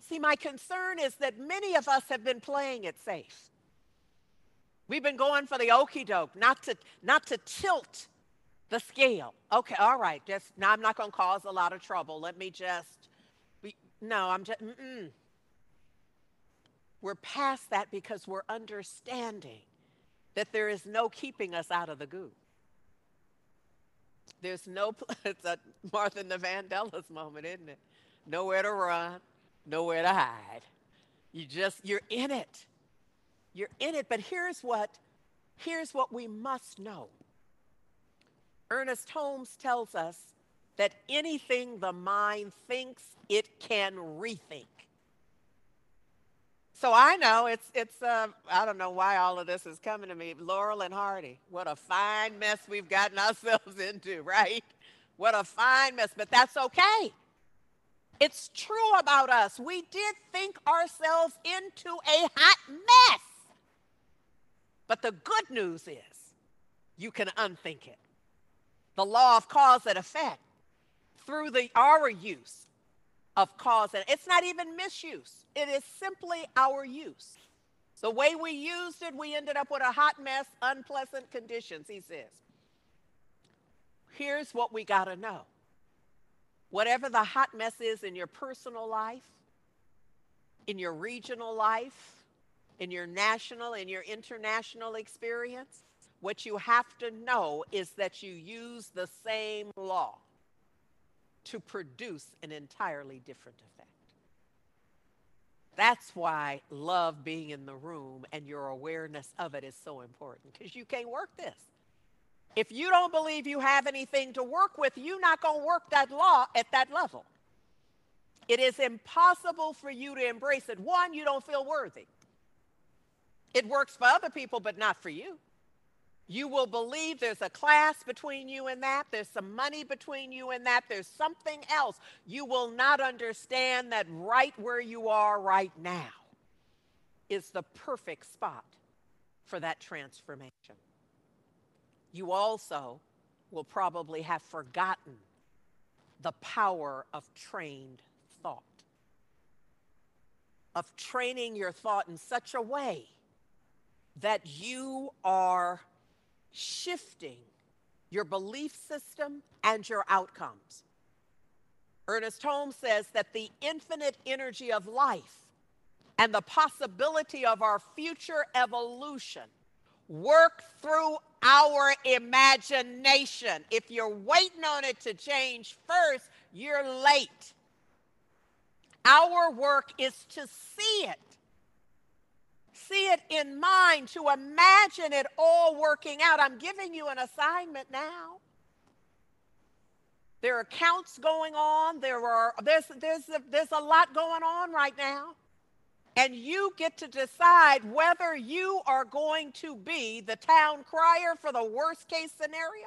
See, my concern is that many of us have been playing it safe. We've been going for the okey doke, not to, not to tilt the scale. Okay, all right, just now I'm not going to cause a lot of trouble. Let me just no, I'm just, mm-mm. We're past that because we're understanding that there is no keeping us out of the goo. There's no, [LAUGHS] it's a Martha Vandellas moment, isn't it? Nowhere to run, nowhere to hide. You just, you're in it. You're in it. But here's what, here's what we must know. Ernest Holmes tells us that anything the mind thinks, it can rethink. So I know it's it's uh, I don't know why all of this is coming to me. Laurel and Hardy, what a fine mess we've gotten [LAUGHS] ourselves into, right? What a fine mess, but that's okay. It's true about us. We did think ourselves into a hot mess. But the good news is you can unthink it. The law of cause and effect through the our use of cause and it's not even misuse. It is simply our use. The way we used it, we ended up with a hot mess, unpleasant conditions, he says. Here's what we got to know. Whatever the hot mess is in your personal life, in your regional life, in your national and your international experience, what you have to know is that you use the same law to produce an entirely different effect. That's why love being in the room and your awareness of it is so important because you can't work this. If you don't believe you have anything to work with, you're not going to work that law at that level. It is impossible for you to embrace it. One, you don't feel worthy. It works for other people, but not for you. You will believe there's a class between you and that. There's some money between you and that. There's something else. You will not understand that right where you are right now is the perfect spot for that transformation. You also will probably have forgotten the power of trained thought, of training your thought in such a way that you are shifting your belief system and your outcomes. Ernest Holmes says that the infinite energy of life and the possibility of our future evolution work through our imagination. If you're waiting on it to change first, you're late. Our work is to see it see it in mind, to imagine it all working out. I'm giving you an assignment now. There are counts going on. There are there's there's a, there's a lot going on right now. And you get to decide whether you are going to be the town crier for the worst case scenario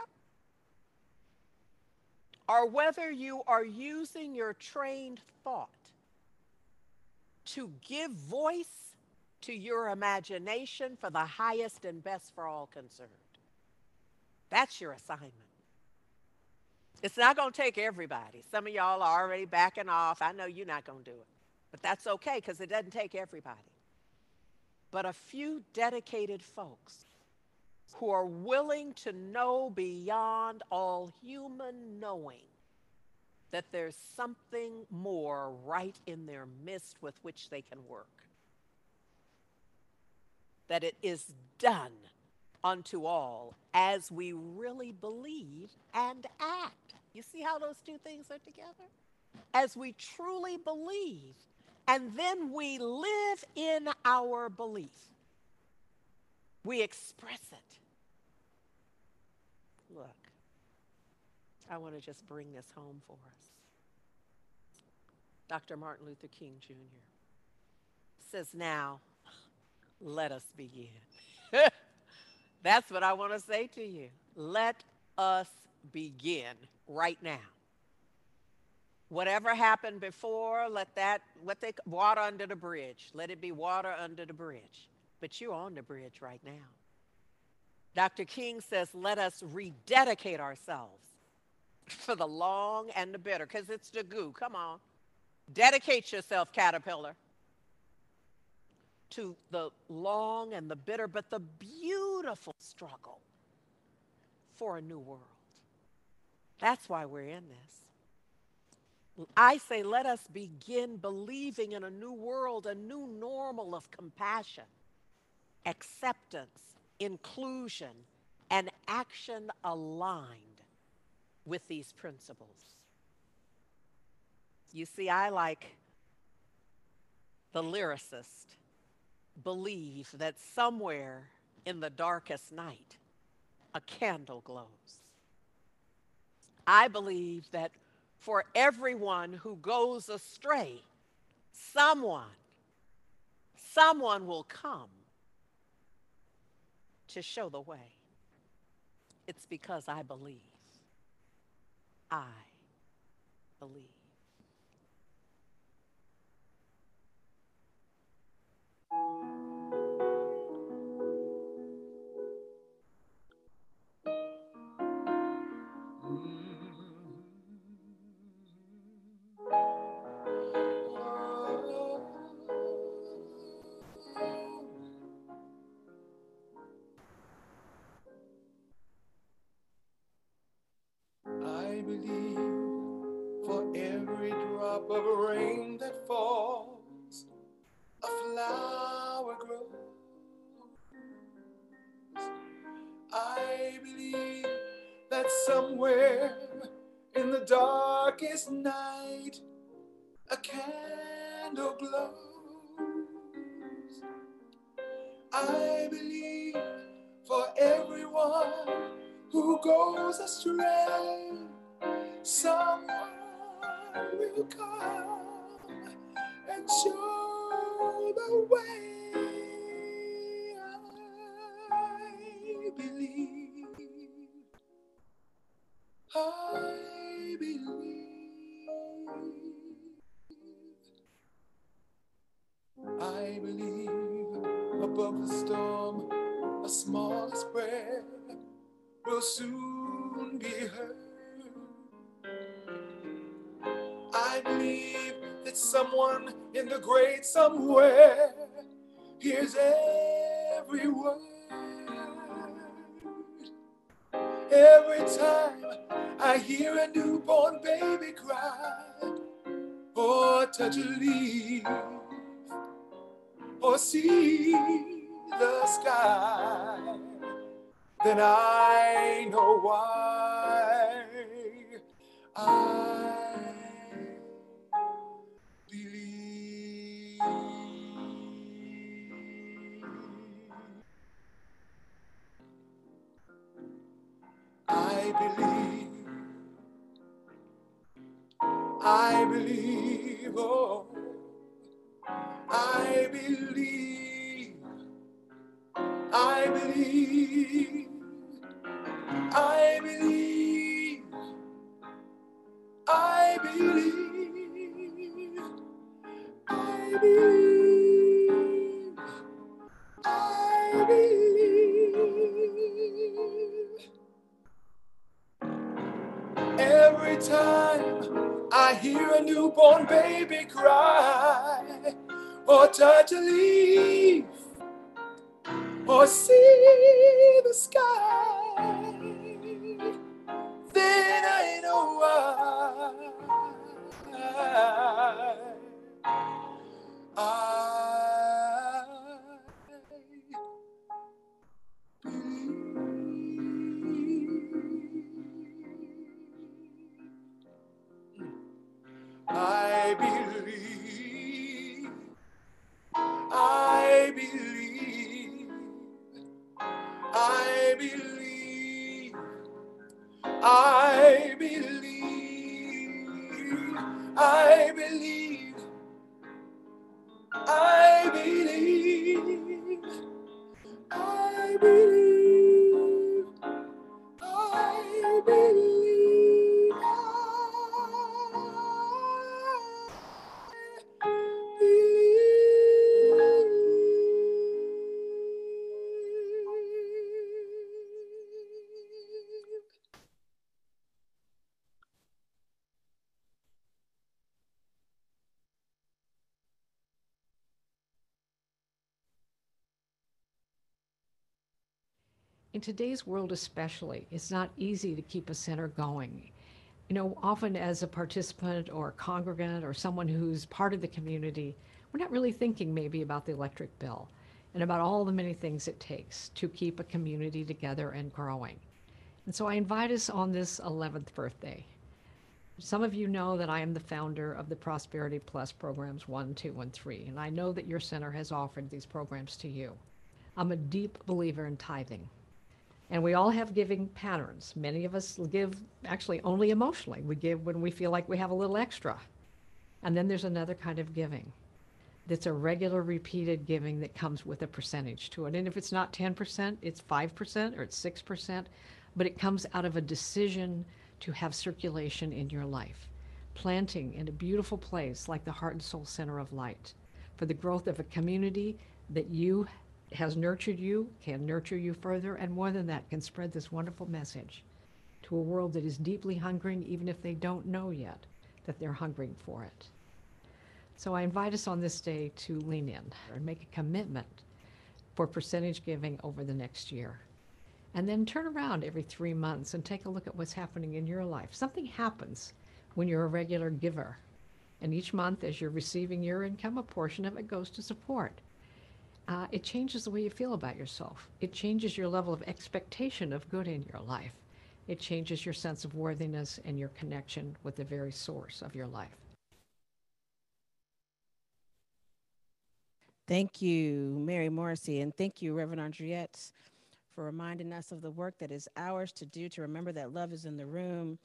or whether you are using your trained thought to give voice to your imagination for the highest and best for all concerned. That's your assignment. It's not going to take everybody. Some of y'all are already backing off. I know you're not going to do it, but that's okay because it doesn't take everybody. But a few dedicated folks who are willing to know beyond all human knowing that there's something more right in their midst with which they can work. That it is done unto all as we really believe and act. You see how those two things are together? As we truly believe, and then we live in our belief. We express it. Look, I want to just bring this home for us. Dr. Martin Luther King Jr. says, Now, let us begin. [LAUGHS] That's what I want to say to you. Let us begin right now. Whatever happened before, let that, what they, water under the bridge. Let it be water under the bridge. But you're on the bridge right now. Dr. King says, let us rededicate ourselves [LAUGHS] for the long and the bitter, because it's the goo. Come on. Dedicate yourself, caterpillar, to the long and the bitter, but the beautiful struggle for a new world. That's why we're in this. I say, let us begin believing in a new world, a new normal of compassion, acceptance, inclusion, and action aligned with these principles. You see, I, like the lyricist, believe that somewhere in the darkest night, a candle glows. I believe that for everyone who goes astray, someone, someone will come to show the way. It's because I believe. I believe. Will come and show the way. I believe. I believe. I believe above the storm, a smallest prayer will soon someone in the great somewhere hears every word. Every time I hear a newborn baby cry or touch a leaf or see the sky, then I know why I I believe. I believe, oh, I believe, I believe. Today's world, especially, it's not easy to keep a center going. You know, often as a participant or a congregant or someone who's part of the community, we're not really thinking maybe about the electric bill and about all the many things it takes to keep a community together and growing. And so I invite us on this 11th birthday. Some of you know that I am the founder of the Prosperity Plus programs 1, 2, and 3, and I know that your center has offered these programs to you. I'm a deep believer in tithing. And we all have giving patterns. Many of us give actually only emotionally. We give when we feel like we have a little extra. And then there's another kind of giving that's a regular repeated giving that comes with a percentage to it. And if it's not 10%, it's 5% or it's 6%, but it comes out of a decision to have circulation in your life. Planting in a beautiful place like the Heart and Soul Center of Light for the growth of a community that you has nurtured you, can nurture you further, and more than that, can spread this wonderful message to a world that is deeply hungering, even if they don't know yet that they're hungering for it. So I invite us on this day to lean in and make a commitment for percentage giving over the next year. And then turn around every three months and take a look at what's happening in your life. Something happens when you're a regular giver. And each month, as you're receiving your income, a portion of it goes to support uh, it changes the way you feel about yourself. It changes your level of expectation of good in your life. It changes your sense of worthiness and your connection with the very source of your life. Thank you, Mary Morrissey, and thank you, Reverend Andriette, for reminding us of the work that is ours to do to remember that love is in the room.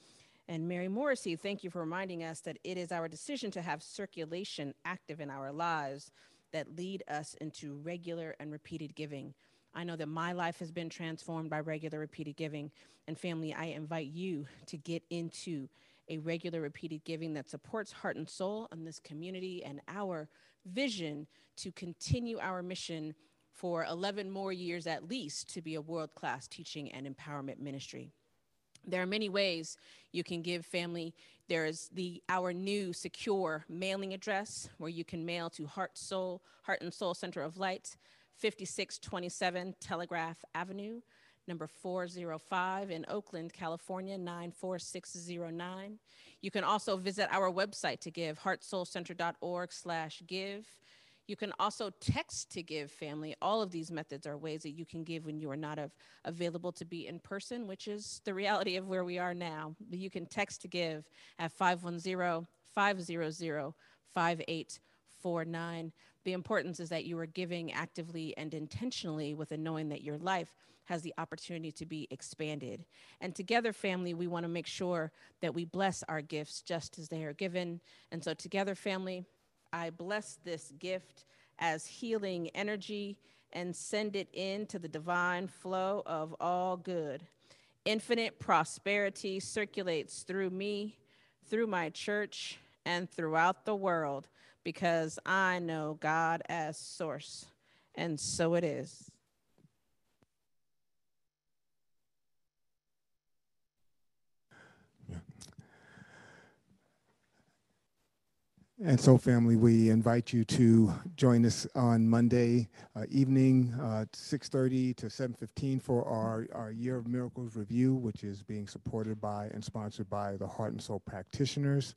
And Mary Morrissey, thank you for reminding us that it is our decision to have circulation active in our lives that lead us into regular and repeated giving. I know that my life has been transformed by regular repeated giving. And family, I invite you to get into a regular repeated giving that supports heart and soul in this community and our vision to continue our mission for 11 more years at least to be a world class teaching and empowerment ministry. There are many ways you can give family. There is the our new secure mailing address where you can mail to Heart Soul Heart and Soul Center of Light, 5627 Telegraph Avenue, number 405 in Oakland, California 94609. You can also visit our website to give heartsoulcenter.org/give. You can also text to give family. All of these methods are ways that you can give when you are not av- available to be in person, which is the reality of where we are now. You can text to give at 510 500 5849. The importance is that you are giving actively and intentionally with a knowing that your life has the opportunity to be expanded. And together, family, we want to make sure that we bless our gifts just as they are given. And so, together, family, I bless this gift as healing energy and send it into the divine flow of all good. Infinite prosperity circulates through me, through my church, and throughout the world because I know God as source. And so it is. And so, family, we invite you to join us on Monday uh, evening, uh, 6.30 to 7.15 for our, our Year of Miracles review, which is being supported by and sponsored by the Heart and Soul practitioners.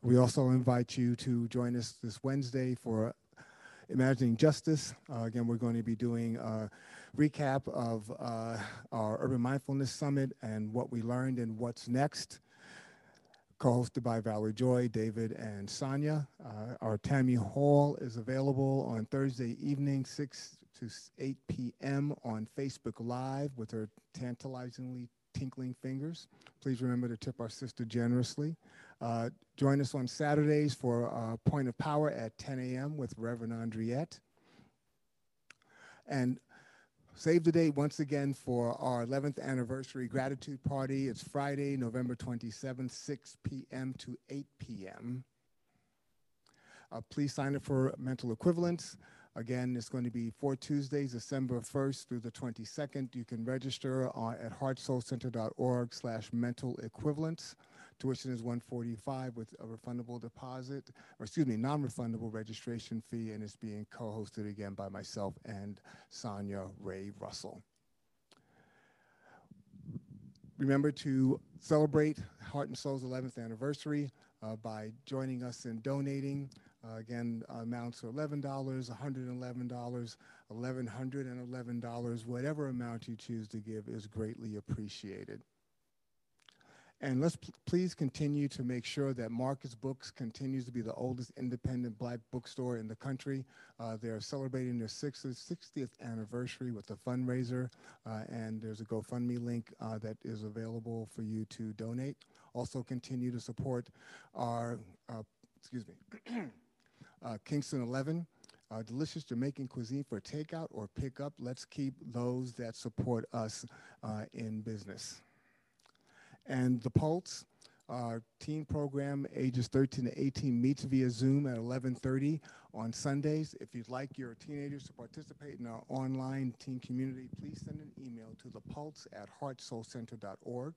We also invite you to join us this Wednesday for Imagining Justice. Uh, again, we're going to be doing a recap of uh, our Urban Mindfulness Summit and what we learned and what's next co-hosted by Valerie Joy, David, and Sonia. Uh, our Tammy Hall is available on Thursday evening, 6 to 8 p.m. on Facebook Live with her tantalizingly tinkling fingers. Please remember to tip our sister generously. Uh, join us on Saturdays for uh, Point of Power at 10 a.m. with Reverend Andriette. And Save the date once again for our 11th anniversary gratitude party. It's Friday, November 27th, 6 p.m. to 8 p.m. Uh, please sign up for mental equivalence. Again, it's going to be four Tuesdays, December 1st through the 22nd. You can register on, at heartsoulcenter.org slash mental equivalence. Tuition is 145 with a refundable deposit, or excuse me, non-refundable registration fee, and it's being co-hosted again by myself and Sonia Ray Russell. Remember to celebrate Heart and Soul's 11th anniversary uh, by joining us in donating. Uh, again, amounts are $11, $111, $1,111. Whatever amount you choose to give is greatly appreciated. And let's please continue to make sure that Marcus Books continues to be the oldest independent black bookstore in the country. Uh, they're celebrating their 60th, 60th, anniversary with a fundraiser, uh, and there's a GoFundMe link uh, that is available for you to donate. Also continue to support our, uh, excuse me, [CLEARS THROAT] uh, Kingston 11, uh, delicious Jamaican cuisine for takeout or pickup. Let's keep those that support us in business. And the Pulse, our teen program, ages 13 to 18, meets via Zoom at 11:30 on Sundays. If you'd like your teenagers to participate in our online teen community, please send an email to the Pulse at heartsoulcenter.org.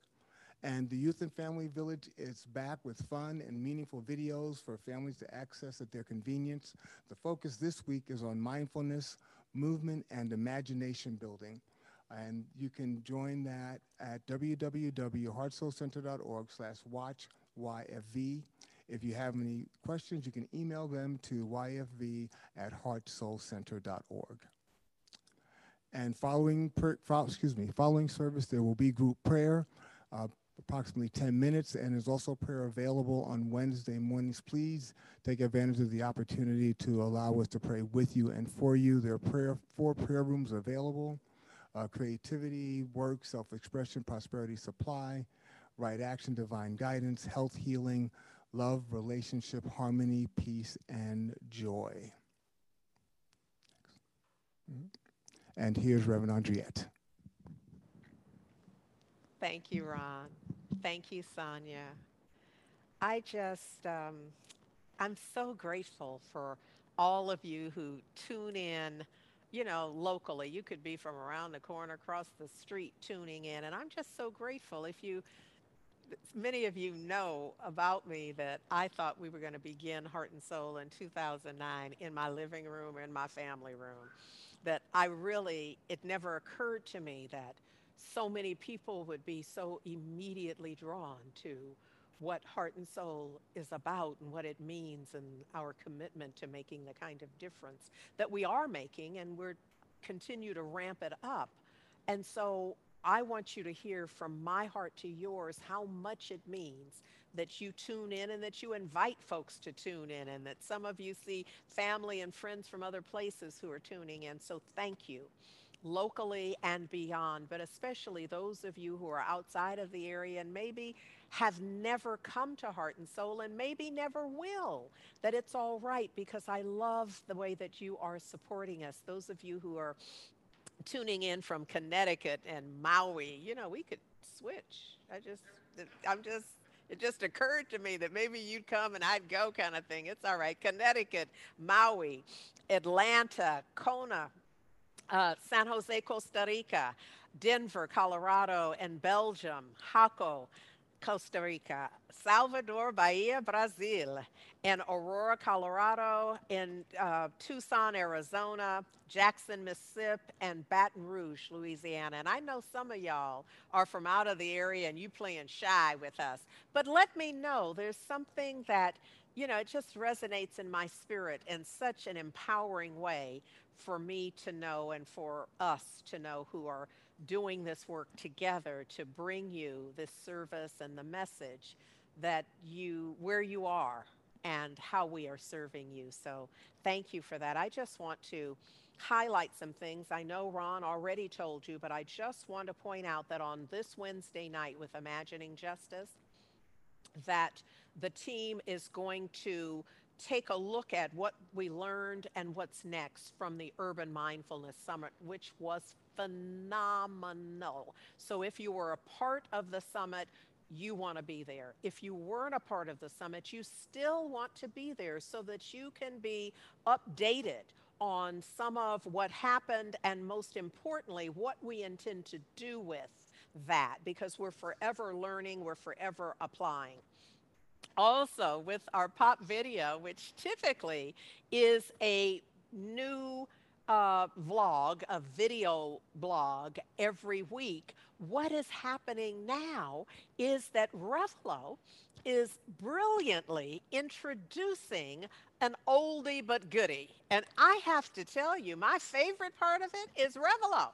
And the Youth and Family Village is back with fun and meaningful videos for families to access at their convenience. The focus this week is on mindfulness, movement, and imagination building. And you can join that at www.heartsoulcenter.org slash watch YFV. If you have any questions, you can email them to yfv at heartsoulcenter.org. And following, per, excuse me, following service, there will be group prayer, uh, approximately 10 minutes, and there's also prayer available on Wednesday mornings. Please take advantage of the opportunity to allow us to pray with you and for you. There are prayer, four prayer rooms available uh, creativity, work, self expression, prosperity, supply, right action, divine guidance, health, healing, love, relationship, harmony, peace, and joy. And here's Reverend Andriette. Thank you, Ron. Thank you, Sonia. I just, um, I'm so grateful for all of you who tune in you know, locally. You could be from around the corner, across the street, tuning in. And I'm just so grateful. If you, many of you know about me that I thought we were going to begin Heart and Soul in 2009 in my living room or in my family room. That I really, it never occurred to me that so many people would be so immediately drawn to what heart and soul is about and what it means and our commitment to making the kind of difference that we are making and we're continue to ramp it up. And so I want you to hear from my heart to yours how much it means that you tune in and that you invite folks to tune in and that some of you see family and friends from other places who are tuning in. So thank you locally and beyond, but especially those of you who are outside of the area and maybe have never come to Heart and Soul and maybe never will, that it's all right because I love the way that you are supporting us. Those of you who are tuning in from Connecticut and Maui, you know, we could switch. I just, I'm just, it just occurred to me that maybe you'd come and I'd go kind of thing. It's all right. Connecticut, Maui, Atlanta, Kona, uh, San Jose, Costa Rica, Denver, Colorado, and Belgium, Jaco, Costa Rica, Salvador, Bahia, Brazil, in Aurora, Colorado, in uh, Tucson, Arizona, Jackson, Mississippi, and Baton Rouge, Louisiana. And I know some of y'all are from out of the area and you playing shy with us. But let me know there's something that, you know, it just resonates in my spirit in such an empowering way for me to know and for us to know who are doing this work together to bring you this service and the message that you where you are and how we are serving you. So thank you for that. I just want to highlight some things. I know Ron already told you, but I just want to point out that on this Wednesday night with Imagining Justice, that the team is going to take a look at what we learned and what's next from the Urban Mindfulness Summit, which was phenomenal. So if you were a part of the summit, you want to be there. If you weren't a part of the summit, you still want to be there so that you can be updated on some of what happened and most importantly, what we intend to do with that because we're forever learning, we're forever applying. Also, with our pop video, which typically is a new uh, vlog, a video blog every week, what is happening now is that Revelo is brilliantly introducing an oldie but goodie. And I have to tell you, my favorite part of it is Revelo.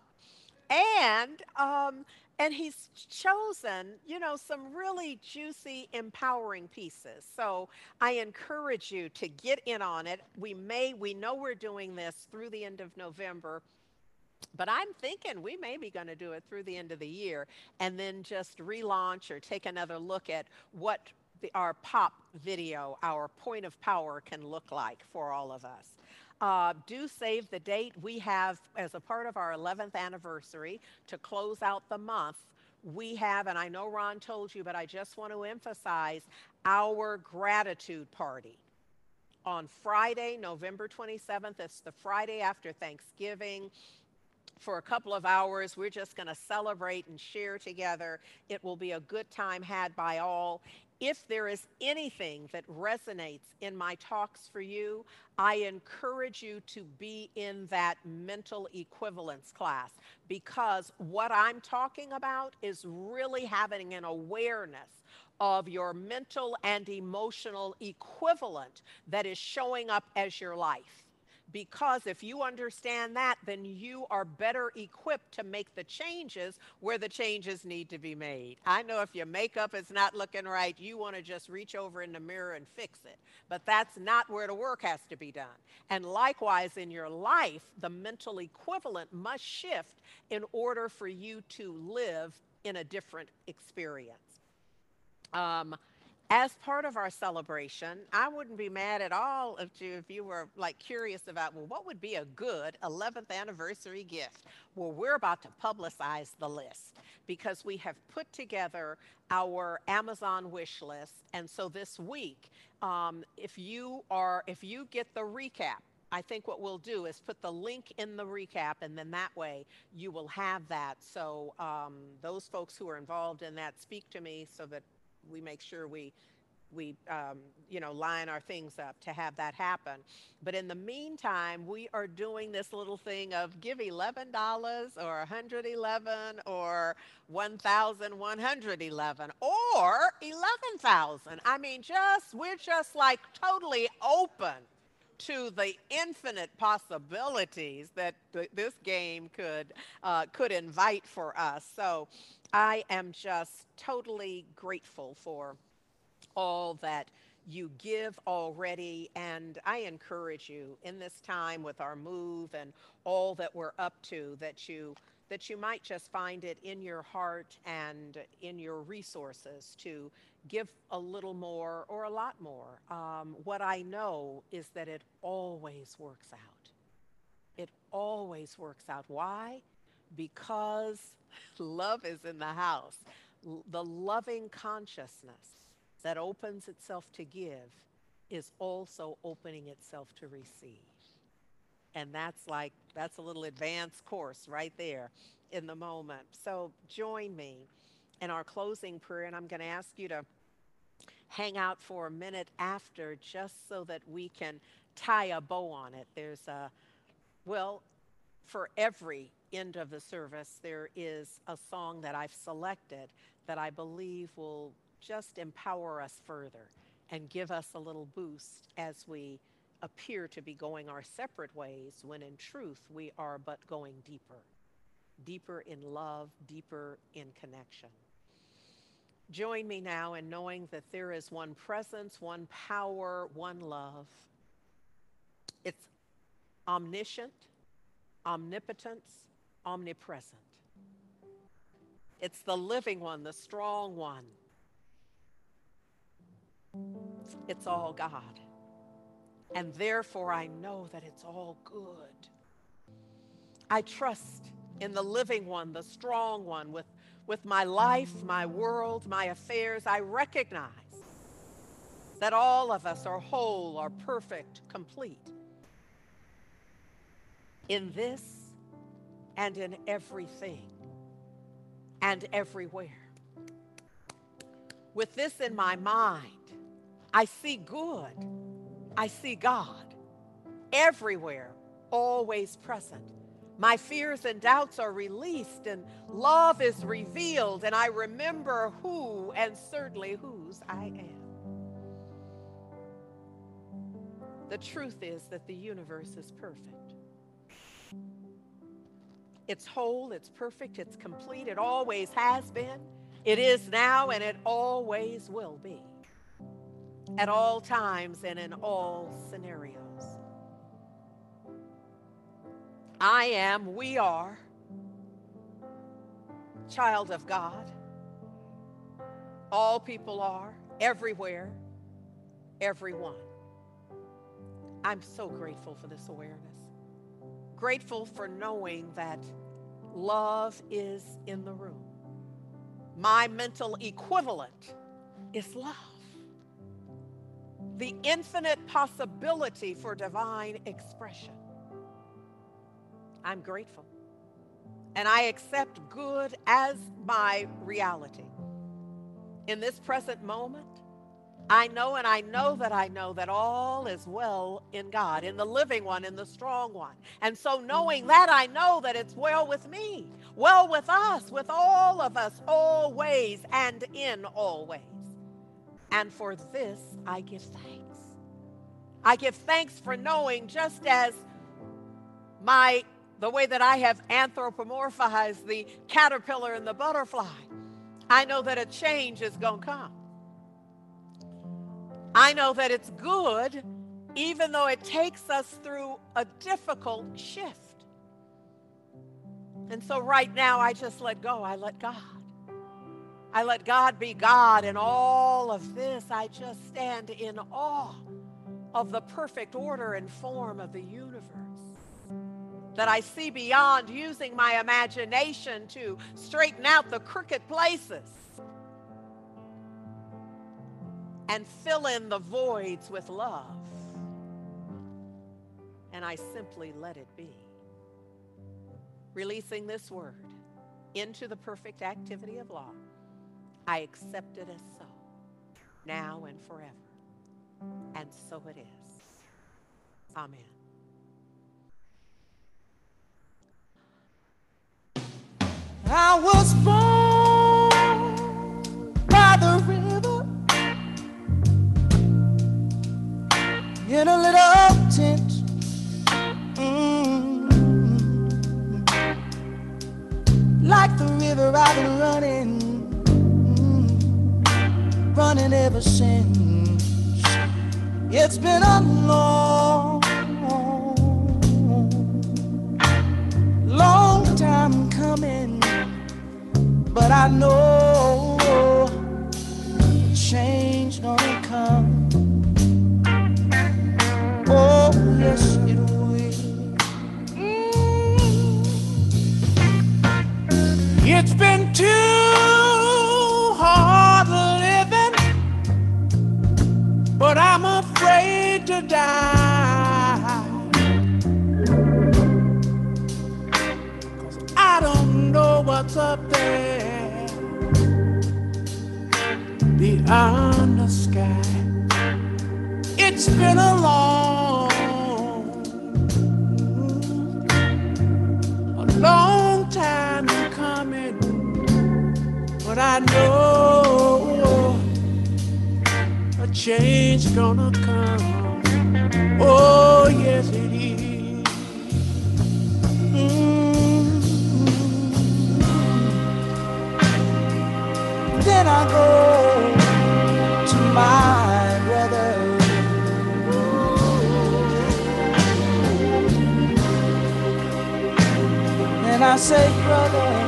And um, and he's chosen, you know, some really juicy, empowering pieces. So I encourage you to get in on it. We may, we know we're doing this through the end of November. But I'm thinking we may be going to do it through the end of the year and then just relaunch or take another look at what the, our pop video, our point of power can look like for all of us. Uh, do save the date. We have, as a part of our 11th anniversary, to close out the month, we have, and I know Ron told you, but I just want to emphasize our gratitude party on Friday, November 27th. It's the Friday after Thanksgiving. For a couple of hours, we're just going to celebrate and share together. It will be a good time had by all if there is anything that resonates in my talks for you, I encourage you to be in that mental equivalence class because what I'm talking about is really having an awareness of your mental and emotional equivalent that is showing up as your life because if you understand that, then you are better equipped to make the changes where the changes need to be made. I know if your makeup is not looking right, you want to just reach over in the mirror and fix it. But that's not where the work has to be done. And likewise, in your life, the mental equivalent must shift in order for you to live in a different experience. Um, as part of our celebration, I wouldn't be mad at all if you, if you were like curious about, well, what would be a good 11th anniversary gift? Well, we're about to publicize the list because we have put together our Amazon wish list. And so this week, um, if you are, if you get the recap, I think what we'll do is put the link in the recap, and then that way you will have that. So um, those folks who are involved in that speak to me so that we make sure we we um, you know line our things up to have that happen. But in the meantime we are doing this little thing of give $11 or 111 or 1111 or 11000 i mean just we're just like totally open to the infinite possibilities that th- this game could uh, could invite for us so I am just totally grateful for all that you give already. And I encourage you in this time with our move and all that we're up to that you that you might just find it in your heart and in your resources to give a little more or a lot more. Um, what I know is that it always works out. It always works out. Why? Because [LAUGHS] love is in the house. L- the loving consciousness that opens itself to give is also opening itself to receive. And that's like, that's a little advanced course right there in the moment. So join me in our closing prayer, and I'm going to ask you to hang out for a minute after just so that we can tie a bow on it. There's a, well, for every end of the service, there is a song that I've selected that I believe will just empower us further and give us a little boost as we appear to be going our separate ways when in truth we are but going deeper, deeper in love, deeper in connection. Join me now in knowing that there is one presence, one power, one love. It's omniscient, omnipotence, omnipresent. It's the living one, the strong one. It's all God. And therefore, I know that it's all good. I trust in the living one, the strong one, with, with my life, my world, my affairs. I recognize that all of us are whole, are perfect, complete. In this and in everything and everywhere. With this in my mind, I see good I see God everywhere, always present. My fears and doubts are released, and love is revealed, and I remember who and certainly whose I am. The truth is that the universe is perfect. It's whole, it's perfect, it's complete, it always has been, it is now, and it always will be at all times and in all scenarios. I am, we are, child of God. All people are, everywhere, everyone. I'm so grateful for this awareness. Grateful for knowing that love is in the room. My mental equivalent is love the infinite possibility for divine expression. I'm grateful. And I accept good as my reality. In this present moment, I know and I know that I know that all is well in God, in the living one, in the strong one. And so, knowing that, I know that it's well with me, well with us, with all of us, always and in always. And for this, I give thanks. I give thanks for knowing just as my the way that I have anthropomorphized the caterpillar and the butterfly, I know that a change is going to come. I know that it's good even though it takes us through a difficult shift. And so right now I just let go. I let God. I let God be God in all of this. I just stand in awe of the perfect order and form of the universe. That I see beyond using my imagination to straighten out the crooked places and fill in the voids with love. And I simply let it be. Releasing this word into the perfect activity of law. I accept it as so, now and forever. And so it is. Amen. I was born by the river in a little tent. Mm. Like the river, I've been running running ever since. It's been a long, long time coming but I know change gonna come. Oh yes, it is. Mm. Then I go to my brother. And I say, brother,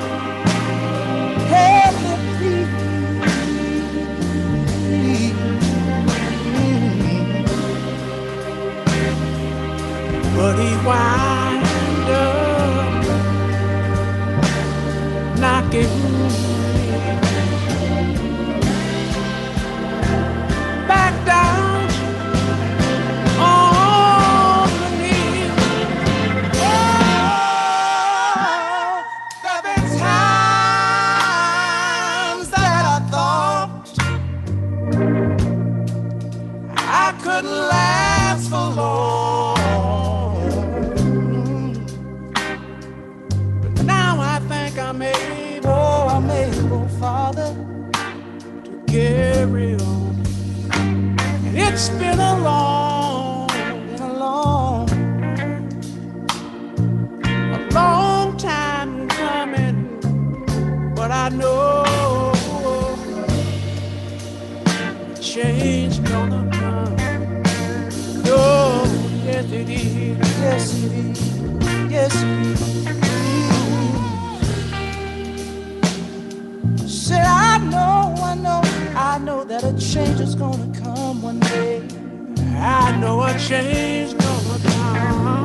wind up knocking I know change gonna come. Oh, yes it is, yes it is, yes it is. Said I know, I know, I know that a change is gonna come one day. I know a change gonna come.